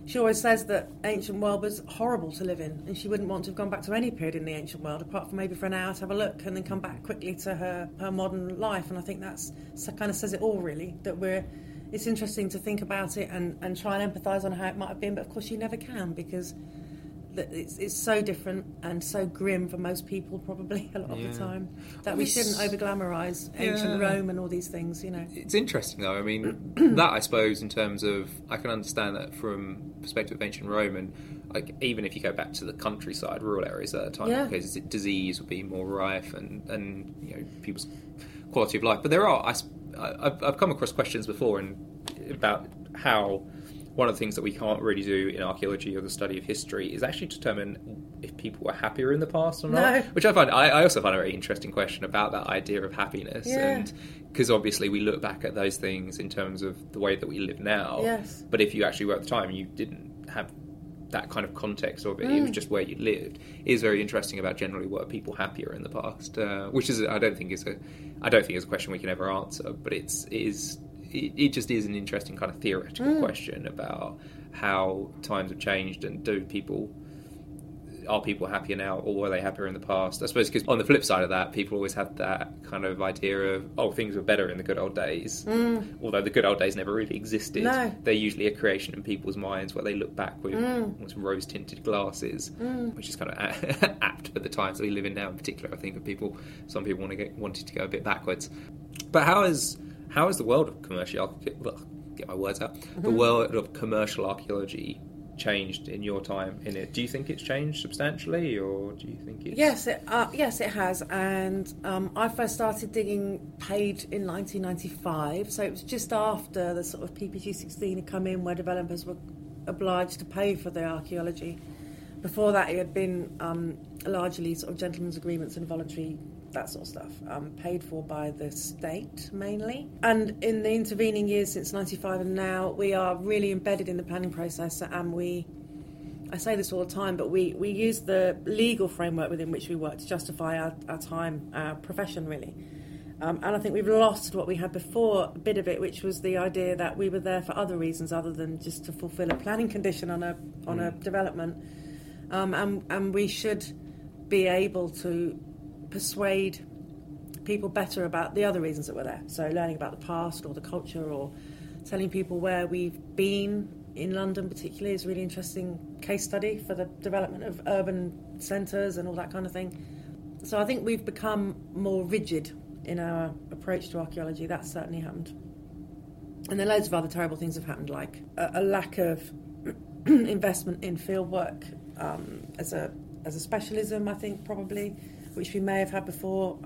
she always says that ancient world was horrible to live in, and she wouldn't want to have gone back to any period in the ancient world, apart from maybe for an hour to have a look and then come back quickly to her her modern life. And I think that's kind of says it all, really. That we're it's interesting to think about it and, and try and empathise on how it might have been, but of course you never can because it's, it's so different and so grim for most people probably a lot of the time that we shouldn't over glamorize ancient Yeah. Rome and all these things you know It's interesting though. I mean, that I suppose in terms of I can understand that from perspective of ancient Rome, and like even if you go back to the countryside, rural areas at the time, Yeah. because disease would be more rife and and you know people's quality of life. But there are i've I've come across questions before and about how one of the things that we can't really do in archaeology or the study of history is actually determine if people were happier in the past or not. No. Which I find, I, I also find a very interesting question about that idea of happiness. Yeah. And because obviously we look back at those things in terms of the way that we live now. Yes. But if you actually were at the time, you didn't have that kind of context of it. It was just where you lived. It is very interesting about generally were people happier in the past, uh, which is I don't think is a I don't think is a question we can ever answer. But it's it is it, it just is an interesting kind of theoretical mm. question about how times have changed and do people are people happier now or were they happier in the past? I suppose because on the flip side of that, people always had that kind of idea of oh things were better in the good old days. Mm. Although the good old days never really existed. No. They're usually a creation in people's minds where they look back with mm. almost rose tinted glasses, which is kind of a- apt for the times that we live in now. In particular, I think for people, some people want to get wanted to go a bit backwards. But how is how is the world of commercial well, get my words out the world of commercial archaeology changed in your time in it? Do you think it's changed substantially, or do you think it's Yes, it, uh, yes, it has. And um, I first started digging paid in 1995, so it was just after the sort of PPG 16 had come in, where developers were obliged to pay for their archaeology. Before that, it had been um, largely sort of gentlemen's agreements and voluntary that sort of stuff, um, paid for by the state mainly. And in the intervening years since 95 and now, we are really embedded in the planning process and we I say this all the time, but we, we use the legal framework within which we work to justify our, our time, our profession, really. Um, and I think we've lost what we had before, a bit of it, which was the idea that we were there for other reasons other than just to fulfil a planning condition on a, on a development. Um, and, and we should be able to persuade people better about the other reasons that we're there. So, learning about the past or the culture or telling people where we've been in London, particularly, is a really interesting case study for the development of urban centres and all that kind of thing. So, I think we've become more rigid in our approach to archaeology. That's certainly happened. And then loads of other terrible things have happened, like a, a lack of investment in field work um, as a as a specialism. I think probably, which we may have had before.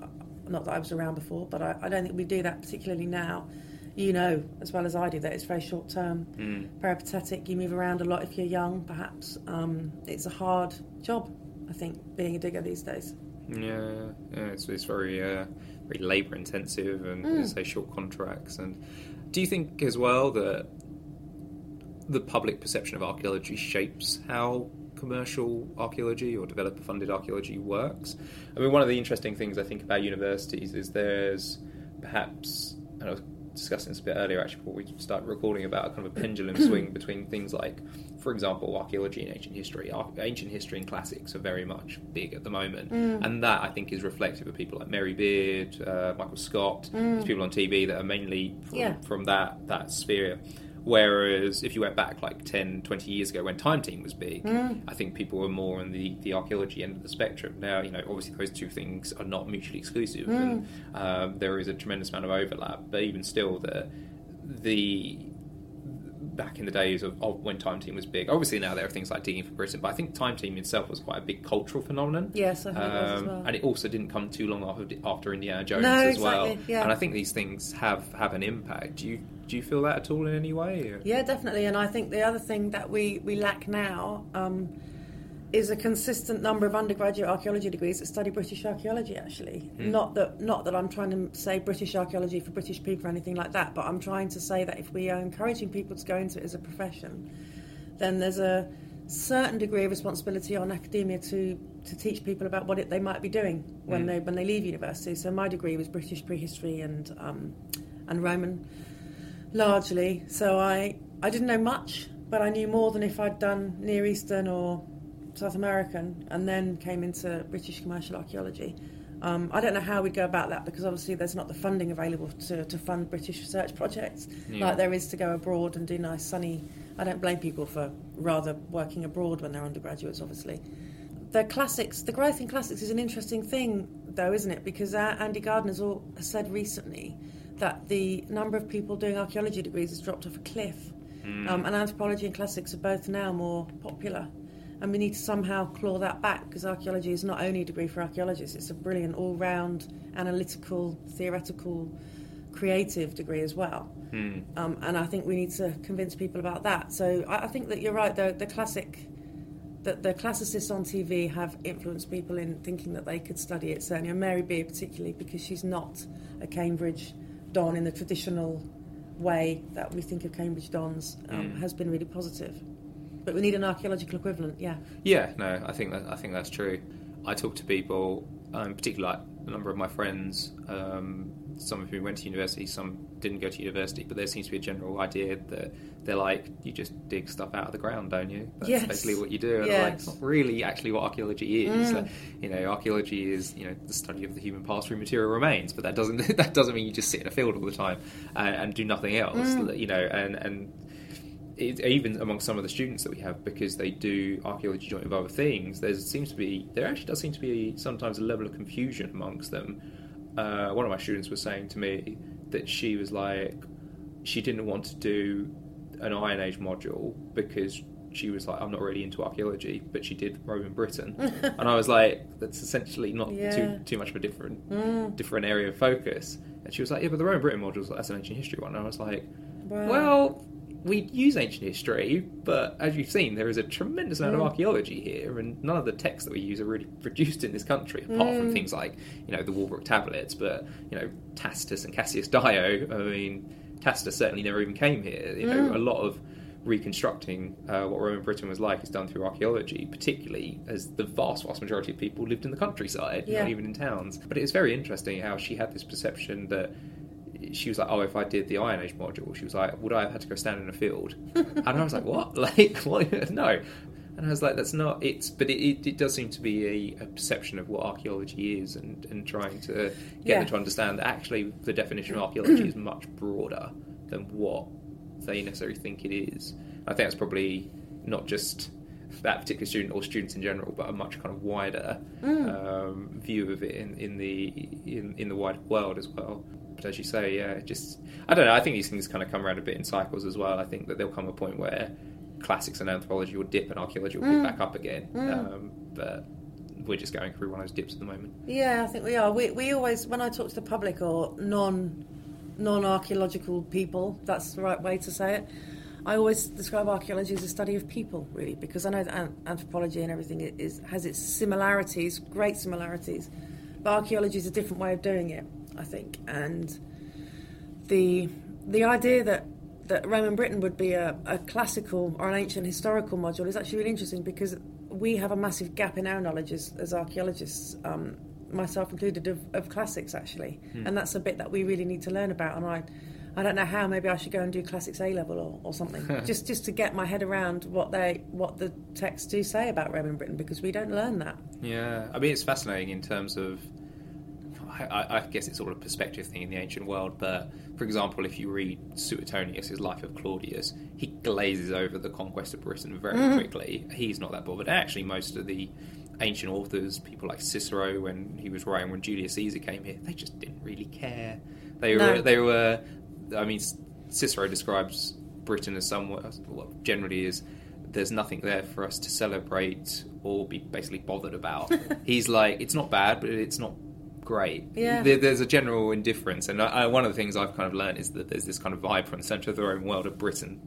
Not that I was around before, but I, I don't think we do that particularly now. You know as well as I do that it's very short term, peripatetic. You move around a lot if you're young, perhaps. Um, it's a hard job, I think, being a digger these days. Yeah, yeah, it's, it's very uh, very labour intensive and I say short contracts. And do you think as well that the public perception of archaeology shapes how commercial archaeology or developer funded archaeology works? I mean, one of the interesting things I think about universities is there's perhaps, and I was discussing this a bit earlier actually before we started recording about a kind of a pendulum swing between things like, for example, archaeology and ancient history. Ar- ancient history and classics are very much big at the moment, and that I think is reflective of people like Mary Beard, uh, Michael Scott, these people on TV that are mainly from, Yeah. from that that sphere. Whereas if you went back like 10, 20 years ago when Time Team was big, I think people were more on the, the archaeology end of the spectrum. Now, you know, obviously those two things are not mutually exclusive and um, there is a tremendous amount of overlap, but even still, the, the back in the days of, of when Time Team was big, obviously now there are things like Digging for Britain, but I think Time Team itself was quite a big cultural phenomenon. Yes, I think it was as Um, well. And it also didn't come too long after, after Indiana Jones No, as well. yeah. And I think these things have, have an impact. Do you do you feel that at all in any way? or- Yeah, definitely. And I think the other thing that we, we lack now um, is a consistent number of undergraduate archaeology degrees that study British archaeology. Actually, not that not that I'm trying to say British archaeology for British people or anything like that, but I'm trying to say that if we are encouraging people to go into it as a profession, then there's a certain degree of responsibility on academia to to teach people about what it, they might be doing when they when they leave university. So my degree was British prehistory and um, and Roman largely. So I, I didn't know much, but I knew more than if I'd done Near Eastern or South American and then came into British commercial archaeology. Um, I don't know how we'd go about that because obviously there's not the funding available to, to fund British research projects Yeah. like there is to go abroad and do nice sunny. I don't blame people for rather working abroad when they're undergraduates, obviously. The classics, the growth in classics is an interesting thing, though, isn't it? Because uh, Andy Gardner's all has said recently that the number of people doing archaeology degrees has dropped off a cliff, um, and anthropology and classics are both now more popular. And we need to somehow claw that back because archaeology is not only a degree for archaeologists; it's a brilliant all-round analytical, theoretical creative degree as well. Hmm. Um, and I think we need to convince people about that. So I, I think that you're right. The, the classic, the, the classicists on TV have influenced people in thinking that they could study it. Certainly, and Mary Beard particularly because she's not a Cambridge don in the traditional way that we think of Cambridge dons um, Mm. has been really positive. But we need an archaeological equivalent. Yeah. Yeah, no, I think that I think that's true. I talk to people, um, particularly like a number of my friends, um, some of whom went to university, some didn't go to university, but there seems to be a general idea that they're like, you just dig stuff out of the ground, don't you? That's Yes. basically what you do. And I'm like, it's not really actually what archaeology is. Mm. Like, you know, archaeology is you know the study of the human past through material remains, but that doesn't that doesn't mean you just sit in a field all the time and, and do nothing else. Mm. You know, and and it, even among some of the students that we have, because they do archaeology joint with other things, there seems to be there actually does seem to be sometimes a level of confusion amongst them. Uh, one of my students was saying to me that she was like she didn't want to do an Iron Age module because she was like I'm not really into archaeology, but she did Roman Britain, and I was like that's essentially not Yeah. too too much of a different Mm. different area of focus. And she was like, yeah, but the Roman Britain module is that's an ancient history one. And I was like, Wow. well, we use ancient history, but as you've seen, there is a tremendous amount of Mm. archaeology here, and none of the texts that we use are really produced in this country, apart from Mm. things like you know the Walbrook tablets. But you know Tacitus and Cassius Dio. I mean, Tacitus certainly never even came here. You know, Mm. a lot of reconstructing uh, what Roman Britain was like is done through archaeology, particularly as the vast, vast majority of people lived in the countryside, Yeah. not even in towns. But it's very interesting how she had this perception that she was like, "Oh, if I did the Iron Age module, she was like, would I have had to go stand in a field?" and I was like, "What? Like, what? no." And I was like, "That's not it's." But it, it, it does seem to be a, a perception of what archaeology is, and, and trying to get Yeah. them to understand that actually the definition of archaeology is much broader than what they necessarily think it is. I think that's probably not just that particular student or students in general, but a much kind of wider Mm. um, view of it in, in the in, in the wider world as well. But as you say, yeah, just I don't know. I think these things kind of come around a bit in cycles as well. I think that there'll come a point where classics and anthropology will dip and archaeology will pick Mm. back up again. Mm. Um, but we're just going through one of those dips at the moment. Yeah, I think we are. We, we always, when I talk to the public or non non archaeological people, that's the right way to say it. I always describe archaeology as a study of people, really, because I know that anthropology and everything is has its similarities, great similarities, but archaeology is a different way of doing it, I think. And the the idea that that Roman Britain would be a, a classical or an ancient historical module is actually really interesting because we have a massive gap in our knowledge as, as archaeologists, um, myself included, of, of classics actually, and that's a bit that we really need to learn about. And I, I don't know how. Maybe I should go and do classics A level or, or something, just just to get my head around what they what the texts do say about Roman Britain because we don't learn that. Yeah, I mean it's fascinating in terms of. I, I- guess it's sort of a perspective thing in the ancient world, but for example, if you read Suetonius' Life of Claudius, he glazes over the conquest of Britain very Mhm. quickly. He's not that bothered. Actually, most of the ancient authors, people like Cicero, when he was writing when Julius Caesar came here, they just didn't really care. They No. were, they were. I mean, Cicero describes Britain as somewhat, well, generally is there's nothing there for us to celebrate or be basically bothered about. He's like, it's not bad, but it's not great. Yeah. There, there's a general indifference, and I, I, one of the things I've kind of learned is that there's this kind of vibe from the centre of the Roman world of Britain.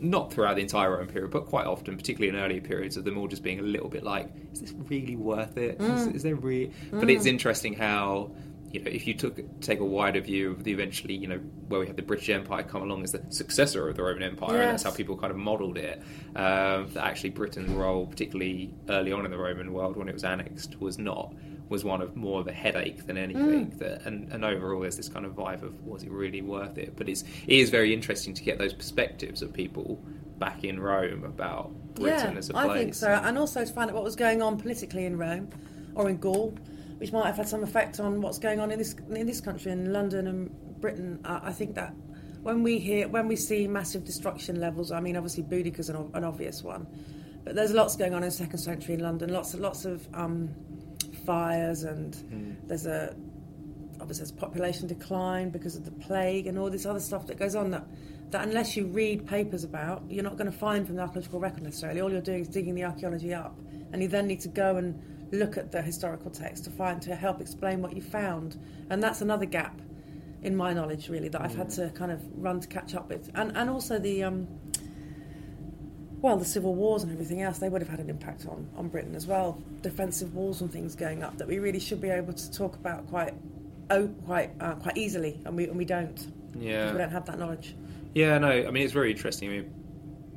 Not throughout the entire Roman period, but quite often, particularly in earlier periods, of them all just being a little bit like, "Is this really worth it? Is, Mm. is there really?" But it's interesting how you know, if you took take a wider view of the eventually, you know, where we had the British Empire come along as the successor of the Roman Empire, and that's how people kind of modelled it. Um, that actually Britain's role, particularly early on in the Roman world when it was annexed, was not was one of more of a headache than anything. That and, and overall, there's this kind of vibe of was it really worth it? But it's it is very interesting to get those perspectives of people back in Rome about Britain yeah, as a place. I think so, and also to find out what was going on politically in Rome or in Gaul, which might have had some effect on what's going on in this in this country, in London and Britain. Uh, I think that when we hear when we see massive destruction levels, I mean, obviously Boudicca's an, an obvious one, but there's lots going on in second century in London. Lots of lots of um, fires, and Mm. there's a obviously there's population decline because of the plague and all this other stuff that goes on that that unless you read papers about, you're not going to find from the archaeological record necessarily. All you're doing is digging the archaeology up, and you then need to go and look at the historical text to find to help explain what you found, and that's another gap in my knowledge, really, that I've had to kind of run to catch up with, and and also the. Um, well, the civil wars and everything else, they would have had an impact on, on Britain as well. Defensive walls and things going up that we really should be able to talk about quite oh, quite uh, quite easily, and we and we don't. Yeah. we don't have that knowledge. Yeah, no, I mean it's very interesting. I mean,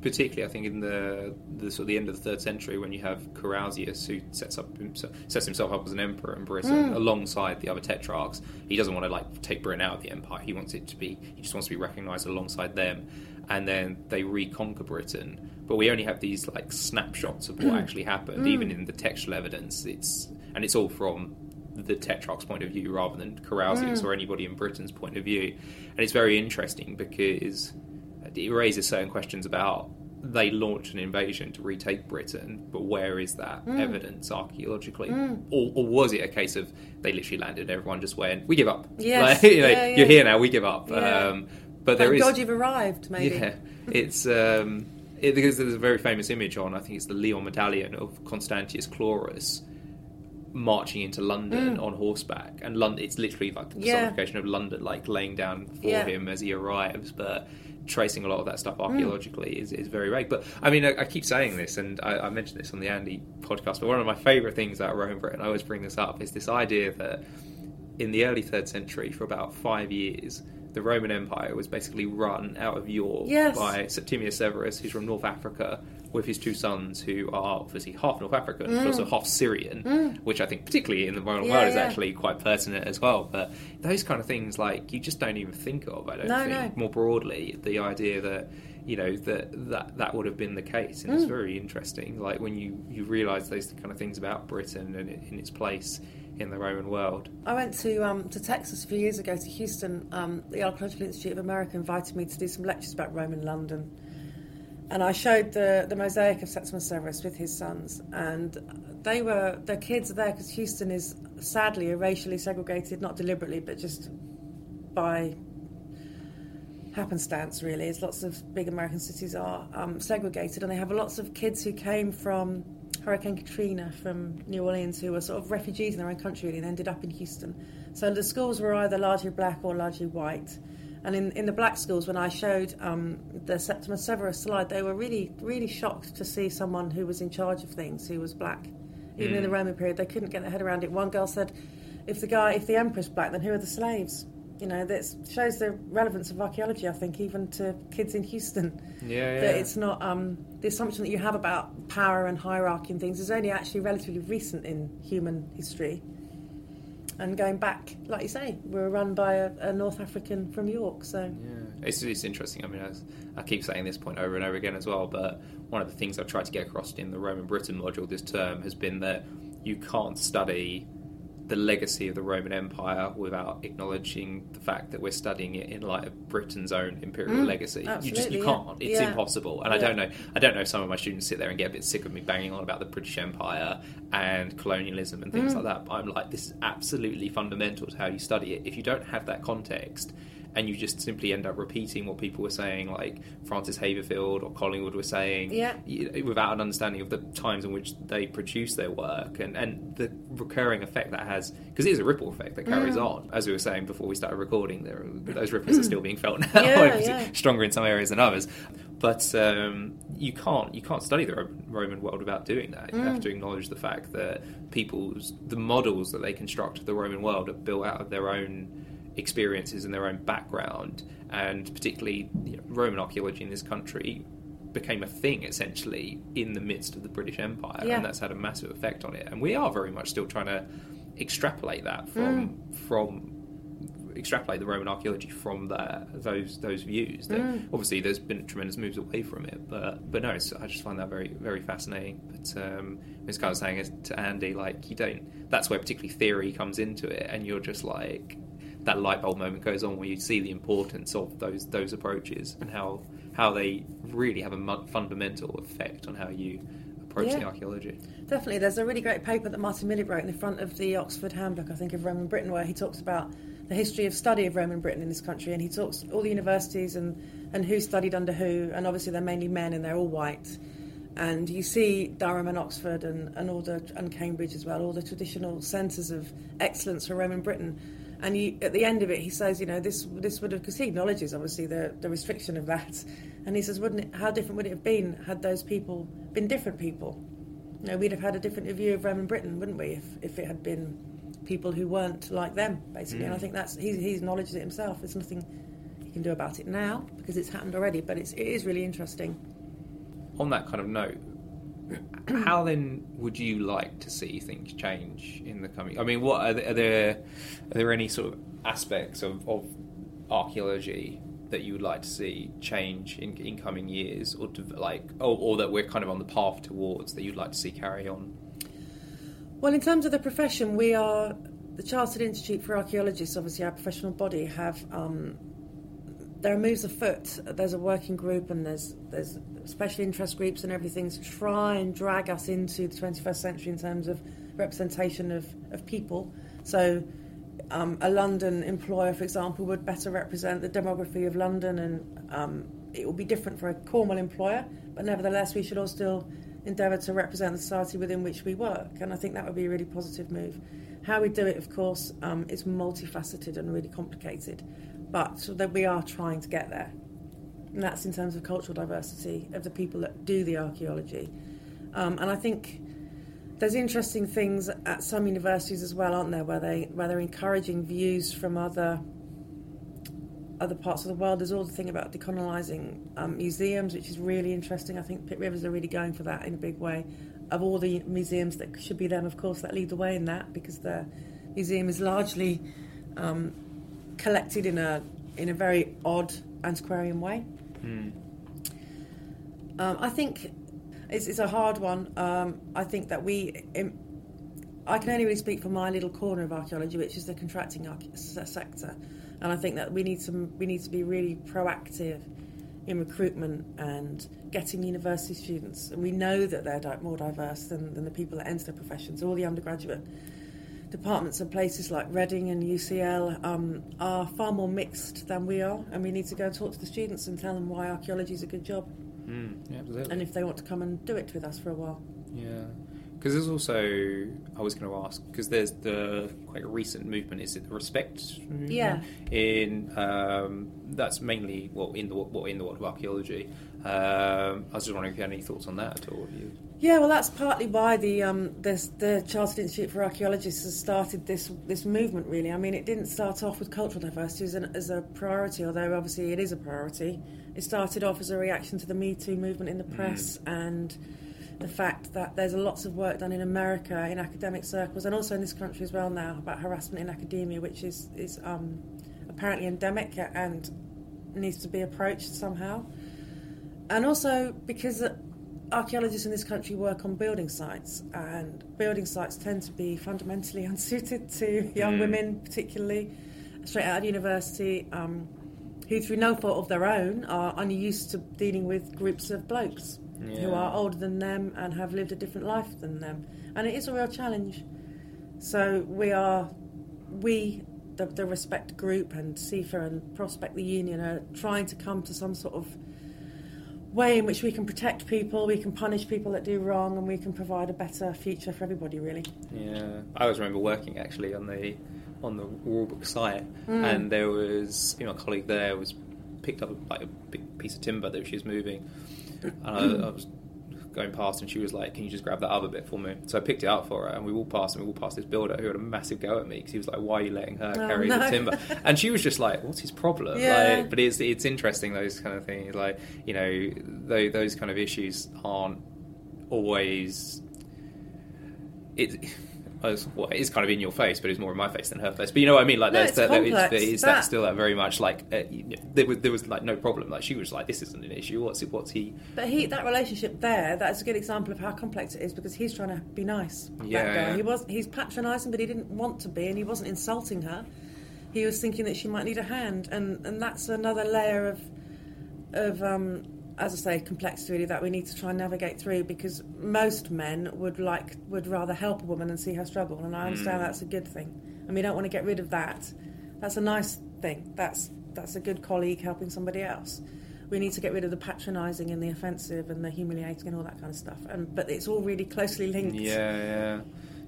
particularly I think in the the sort of the end of the third century when you have Carausius who sets up himself, sets himself up as an emperor in Britain alongside the other tetrarchs. He doesn't want to like take Britain out of the empire. He wants it to be. He just wants to be recognised alongside them. And then they reconquer Britain, but we only have these like snapshots of what mm. actually happened, mm. even in the textual evidence. It's and it's all from the Tetrarch's point of view rather than Carausius mm. or anybody in Britain's point of view. And it's very interesting because it raises certain questions about they launched an invasion to retake Britain, but where is that evidence archaeologically? Or, or was it a case of they literally landed and everyone just went, we give up? Yes. Like, you know, Yeah, yeah. You're here now, we give up. Yeah. Um, but there Thank is. God you've arrived, maybe. Yeah, it's um, it, because there's a very famous image on I think it's the Lyon medallion of Constantius Chlorus marching into London on horseback, and London it's literally like the Mm. Yeah. personification of London, like laying down for Yeah. him as he arrives, but. Tracing a lot of that stuff archaeologically is, is very vague. But I mean, I, I keep saying this, and I, I mentioned this on the Andy podcast. But one of my favourite things about Rome Britain, I always bring this up, is this idea that in the early third century, for about five years, the Roman Empire was basically run out of York Yes. by Septimius Severus, who's from North Africa, with his two sons, who are obviously half North African, but also half Syrian, which I think, particularly in the Roman Mm. Yeah, world, is actually quite pertinent as well. But those kind of things, like you just don't even think of. I don't No, think no. more broadly the idea that you know that that that would have been the case, and it's Mm. very interesting. Like when you you realise those kind of things about Britain and in its place in the Roman world. I went to um, to Texas a few years ago to Houston. Um, the Archaeological Institute of America invited me to do some lectures about Rome and London, and I showed the the mosaic of Septimius Severus with his sons, and they were the kids are there because Houston is sadly racially segregated, not deliberately, but just by happenstance really as lots of big American cities are um, segregated and they have lots of kids who came from Hurricane Katrina from New Orleans who were sort of refugees in their own country really, and ended up in Houston. So the schools were either largely black or largely white. And in, in the black schools, when I showed um, the Septimius Severus slide, they were really, really shocked to see someone who was in charge of things who was black. Even in the Roman period, they couldn't get their head around it. One girl said, "If the guy, if the emperor's black, then who are the slaves?" You know, that shows the relevance of archaeology. I think even to kids in Houston, Yeah, that it's not um, the assumption that you have about power and hierarchy and things is only actually relatively recent in human history. And going back, like you say, we were run by a, a North African from York, so Yeah, it's, it's interesting. I mean, I, I keep saying this point over and over again as well, but one of the things I've tried to get across in the Roman Britain module this term has been that you can't study the legacy of the Roman Empire without acknowledging the fact that we're studying it in light of Britain's own imperial legacy. you just you can't. yeah. It's Yeah. impossible. And I don't know. I don't know. if Some of my students sit there and get a bit sick of me banging on about the British Empire and colonialism and Mm. things like that. But I'm like, this is absolutely fundamental to how you study it. If you don't have that context, and you just simply end up repeating what people were saying, like Francis Haverfield or Collingwood were saying, Yeah. without an understanding of the times in which they produce their work and, and the recurring effect that has, because it is a ripple effect that carries Mm. on. As we were saying before we started recording, there those ripples are still being felt now, Yeah, yeah. stronger in some areas than others. But um, you can't you can't study the Roman world without doing that. You Mm. have to acknowledge the fact that people's the models that they construct of the Roman world are built out of their own experiences and their own background, and particularly you know, Roman archaeology in this country became a thing essentially in the midst of the British Empire, Yeah. and that's had a massive effect on it. And we are very much still trying to extrapolate that from from extrapolate the Roman archaeology from that those those views. That Obviously, there's been tremendous moves away from it, but but no, I just find that very very fascinating. But um, it's kind of saying it to Andy, like you don't. That's where particularly theory comes into it, and you're just like that light bulb moment goes on where you see the importance of those those approaches and how how they really have a mu- fundamental effect on how you approach the archaeology. Definitely. There's a really great paper that Martin Millett wrote in the front of the Oxford Handbook, I think, of Roman Britain, where he talks about the history of study of Roman Britain in this country. And he talks all the universities and, and who studied under who. And obviously, they're mainly men and they're all white. And you see Durham and Oxford and, and all the and Cambridge as well, all the traditional centres of excellence for Roman Britain. And at the end of it, he says, you know, this this would have because he acknowledges obviously the the restriction of that, and he says, wouldn't it? How different would it have been had those people been different people? You know, we'd have had a different view of Roman Britain, wouldn't we, if if it had been people who weren't like them, basically. Mm. And I think that's he, he acknowledges it himself. There's nothing he can do about it now because it's happened already. But it's, it is really interesting. On that kind of note, how then would you like to see things change in the coming? I mean, what are there? Are there, are there any sort of aspects of, of archaeology that you would like to see change in, in coming years, or to, like, or, or that we're kind of on the path towards that you'd like to see carry on? Well, in terms of the profession, we are the Chartered Institute for Archaeologists. Obviously, our professional body have um, there are moves afoot. There's a working group and there's there's special interest groups and everything to try and drag us into the 21st century in terms of representation of, of people. So, um, a London employer, for example, would better represent the demography of London, and um, it will be different for a Cornwall employer. But nevertheless, we should all still endeavour to represent the society within which we work, and I think that would be a really positive move. How we do it, of course, um, is multifaceted and really complicated, but that we are trying to get there. And that's in terms of cultural diversity of the people that do the archaeology. Um, and I think there's interesting things at some universities as well, aren't there, where they where they're encouraging views from other other parts of the world. There's all the thing about decolonising um, museums, which is really interesting. I think Pitt Rivers are really going for that in a big way. Of all the museums that should be them, of course, that lead the way in that because the museum is largely um, collected in a in a very odd antiquarian way. Mm. Um, I think it's, it's, a hard one. Um, I think that we. I can only really speak for my little corner of archaeology, which is the contracting sector. And I think that we need to we need to be really proactive in recruitment and getting university students. And we know that they're more diverse than, than the people that enter the professions. All the undergraduate departments and places like Reading and UCL um, are far more mixed than we are, and we need to go and talk to the students and tell them why archaeology is a good job. Mm, yeah, absolutely. And if they want to come and do it with us for a while. Yeah. Because there's also, I was going to ask, because there's the quite recent movement. Is it the respect? Movement? Yeah. In um, that's mainly well in the well, in the world of archaeology. Um, I was just wondering if you had any thoughts on that at all. You... Yeah, well, that's partly why the um, the Chartered Institute for Archaeologists has started this this movement. Really, I mean, it didn't start off with cultural diversity as, an, as a priority, although obviously it is a priority. It started off as a reaction to the Me Too movement in the press mm. and the fact that there's lots of work done in America in academic circles and also in this country as well now about harassment in academia, which is is um, apparently endemic and needs to be approached somehow. And also because archaeologists in this country work on building sites, and building sites tend to be fundamentally unsuited to young mm. women, particularly straight out of university. Um, who, through no fault of their own, are unused to dealing with groups of blokes yeah. who are older than them and have lived a different life than them. And it is a real challenge. So we are, we, the, the Respect Group and CIFA and Prospect the Union are trying to come to some sort of way in which we can protect people, we can punish people that do wrong, and we can provide a better future for everybody. Really. Yeah, I always remember working actually on the on the Walbrook site, mm. and there was you know, a colleague there was picked up like a big piece of timber that she was moving, and I, I, was going past, and she was like, "Can you just grab that other bit for me?" So I picked it up for her, and we walked past, and we walked past this builder who had a massive go at me because he was like, "Why are you letting her oh, carry no. the timber?" And she was just like, "What's his problem?" Yeah. Like, but it's it's interesting those kind of things, like you know, those, those kind of issues aren't always. It, as well, it's kind of in your face, but it's more in my face than her face. But you know what I mean? Like, no, there's that, that, is that, that still that very much like uh, there was there was like no problem. Like she was like, this isn't an issue. What's it? What's he? But he that relationship there, that's a good example of how complex it is because he's trying to be nice. Yeah, yeah. he was he's patronising, but he didn't want to be, and he wasn't insulting her. He was thinking that she might need a hand, and and that's another layer of of um, as I say, complexity that we need to try and navigate through because most men would like would rather help a woman and see her struggle, and I understand mm. that's a good thing, and we don't want to get rid of that. That's a nice thing. That's that's a good colleague helping somebody else. We need to get rid of the patronising and the offensive and the humiliating and all that kind of stuff. And but it's all really closely linked. Yeah, yeah.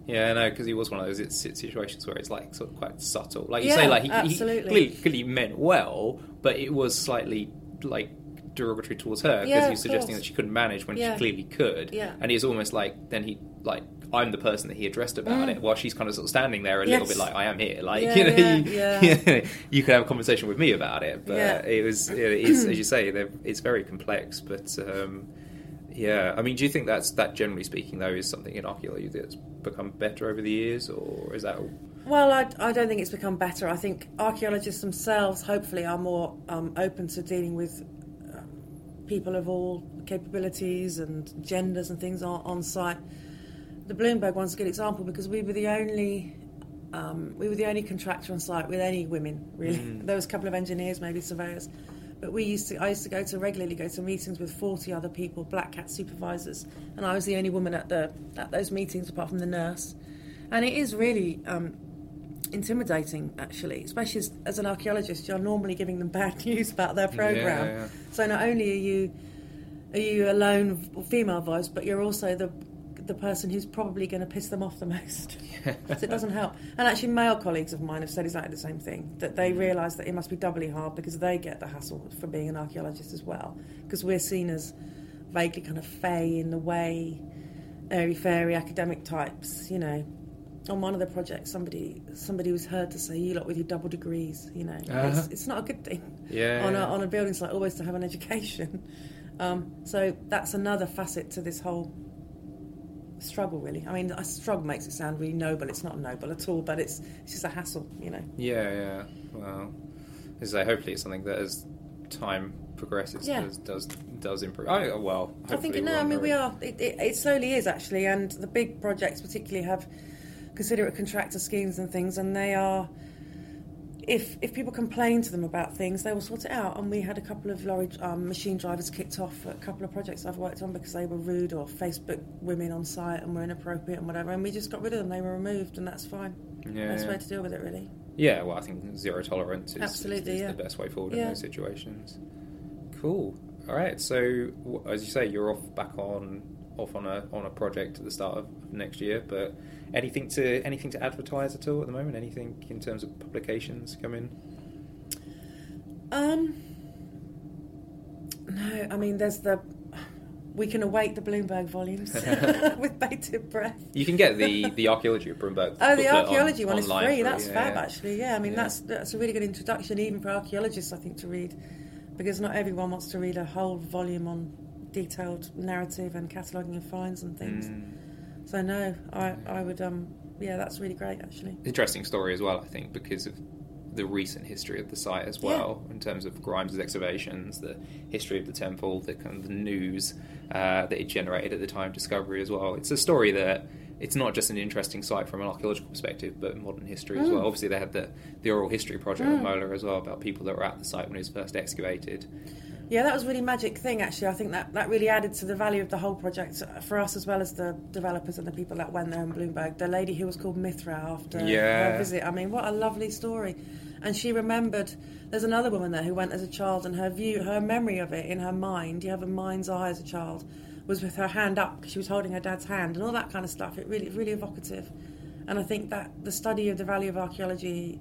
Yeah, no, because he was one of those situations where it's like sort of quite subtle. Like you Yeah, say, like he, he clearly, clearly meant well, but it was slightly like derogatory towards her because Yeah, he was suggesting course. that she couldn't manage when Yeah. she clearly could. Yeah. And he's almost like then he like I'm the person that he addressed about Mm. it, while she's kind of sort of standing there a little bit like I am here, like Yeah, you know, you, you could have a conversation with me about it, but it was it's as you say, it's very complex, but. Um, yeah, I mean, do you think that's that generally speaking though is something in archaeology that's become better over the years, or is that all? Well, I, I don't think it's become better. I think archaeologists themselves, hopefully, are more um, open to dealing with people of all capabilities and genders and things on, on site. The Bloomberg one's a good example because we were the only um, we were the only contractor on site with any women. Really, Mm. there was a couple of engineers, maybe surveyors, but we used to. I used to go to regularly go to meetings with forty other people, black cat supervisors, and I was the only woman at the at those meetings apart from the nurse. And it is really um, intimidating, actually, especially as, as an archaeologist. You're normally giving them bad news about their program. Yeah, yeah. So not only are you are you a lone female voice, but you're also the the person who's probably going to piss them off the most. so it doesn't help. And actually, male colleagues of mine have said exactly the same thing that they mm. realise that it must be doubly hard because they get the hassle for being an archaeologist as well. Because we're seen as vaguely kind of fey in the way, airy fairy academic types, you know. On one of the projects, somebody somebody was heard to say, "You lot with your double degrees," you know. Uh-huh. It's, it's not a good thing Yeah, on a, on a building site always to have an education. Um, so that's another facet to this whole struggle, really. I mean, a struggle makes it sound really noble. It's not noble at all, but it's it's just a hassle, you know. Yeah, yeah. Well, as I say, hopefully it's something that as time progresses Yeah. does, does does improve. Oh, well, I think no. I mean, we are. It, it, it slowly is actually, and the big projects particularly have considerate contractor schemes and things, and they are. If if people complain to them about things, they will sort it out. And we had a couple of lorry um, machine drivers kicked off a couple of projects I've worked on because they were rude or Facebook women on site and were inappropriate and whatever. And we just got rid of them. They were removed, and that's fine. Yeah, Best yeah. way to deal with it, really. Yeah, well, I think zero tolerance is, Absolutely, is yeah. the best way forward Yeah. in those situations. Cool. All right. So, as you say, you're off back on off on a on a project at the start of next year. But anything to anything to advertise at all at the moment? Anything in terms of publications coming? Um, no, I mean, there's the. We can await the Bloomberg volumes with bated breath. You can get the the archaeology of Bloomberg. Oh, the archaeology one is online free. That's yeah, fab, yeah. actually. Yeah, I mean, Yeah. that's that's a really good introduction, even for archaeologists, I think, to read, because not everyone wants to read a whole volume on detailed narrative and cataloguing of finds and things. Mm. So no, I I would um yeah, that's really great actually. interesting story as well, I think, because of the recent history of the site as well, in terms of Grimes' excavations, the history of the temple, the kind of the news uh, that it generated at the time discovery as well. It's a story that it's not just an interesting site from an archaeological perspective, but modern history as Mm. well. Obviously, they had the, the oral history project with Mola as well about people that were at the site when it was first excavated. Yeah, that was a really magic thing actually. I think that, that really added to the value of the whole project for us as well as the developers and the people that went there in Bloomberg. The lady who was called Mithra after Yeah. her visit. I mean, what a lovely story. And she remembered there's another woman there who went as a child and her view her memory of it in her mind, you have a mind's eye as a child, was with her hand up because she was holding her dad's hand and all that kind of stuff. It really really evocative. And I think that the study of the value of archaeology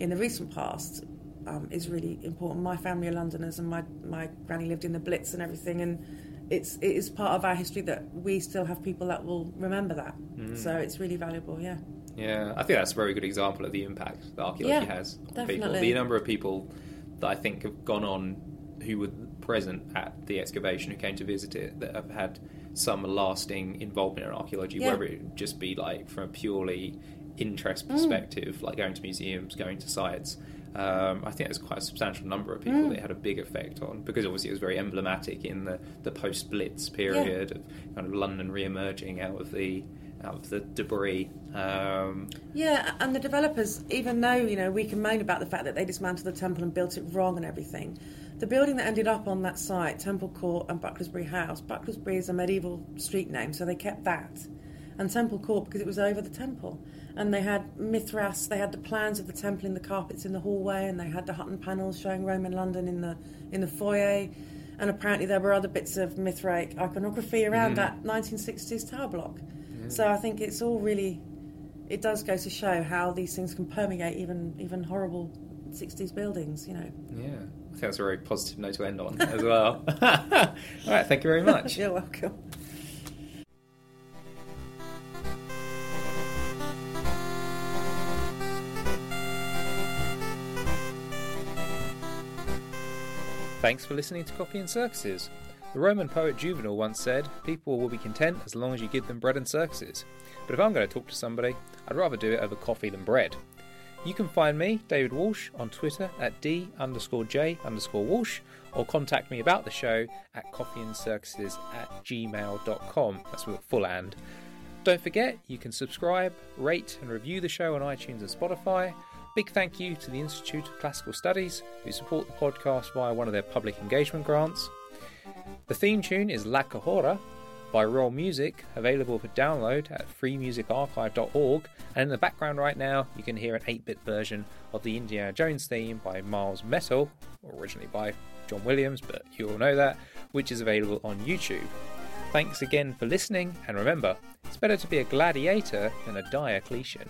in the recent past um, is really important. My family are Londoners, and my my granny lived in the Blitz and everything, and it's it is part of our history that we still have people that will remember that. Mm. So it's really valuable. Yeah, Yeah, I think that's a very good example of the impact that archaeology Yeah, has on people. The number of people that I think have gone on who were present at the excavation who came to visit it that have had some lasting involvement in archaeology, Yeah. whether it just be like from a purely interest Mm. perspective, like going to museums, going to sites. Um, I think there's quite a substantial number of people Mm. that it had a big effect on because obviously it was very emblematic in the, the post Blitz period of kind of London re-emerging out of the out of the debris. Um, yeah. And the developers, even though you know we can moan about the fact that they dismantled the temple and built it wrong and everything, the building that ended up on that site, Temple Court and Bucklersbury House. Bucklersbury is a medieval street name, so they kept that, and Temple Court because it was over the temple. And they had Mithras, they had the plans of the temple in the carpets in the hallway, and they had the Hutton panels showing Roman London in the in the foyer. And apparently there were other bits of Mithraic iconography around Mhm. that 1960s tower block. So I think it's all really it does go to show how these things can permeate even even horrible 60s buildings, you know. Yeah, I think that's a very positive note to end on as well. All right, thank you very much. You're welcome. Thanks for listening to Coffee and Circuses. The Roman poet Juvenal once said, People will be content as long as you give them bread and circuses. But if I'm going to talk to somebody, I'd rather do it over coffee than bread. You can find me, David Walsh, on Twitter at D underscore J underscore Walsh, or contact me about the show at coffeeandcircuses at gmail.com. That's with a full and. Don't forget, you can subscribe, rate, and review the show on iTunes and Spotify. Big thank you to the Institute of Classical Studies, who support the podcast via one of their public engagement grants. The theme tune is La Cahora by Royal Music, available for download at freemusicarchive.org. And in the background right now, you can hear an 8 bit version of the Indiana Jones theme by Miles Metal, originally by John Williams, but you all know that, which is available on YouTube. Thanks again for listening, and remember, it's better to be a gladiator than a Diocletian.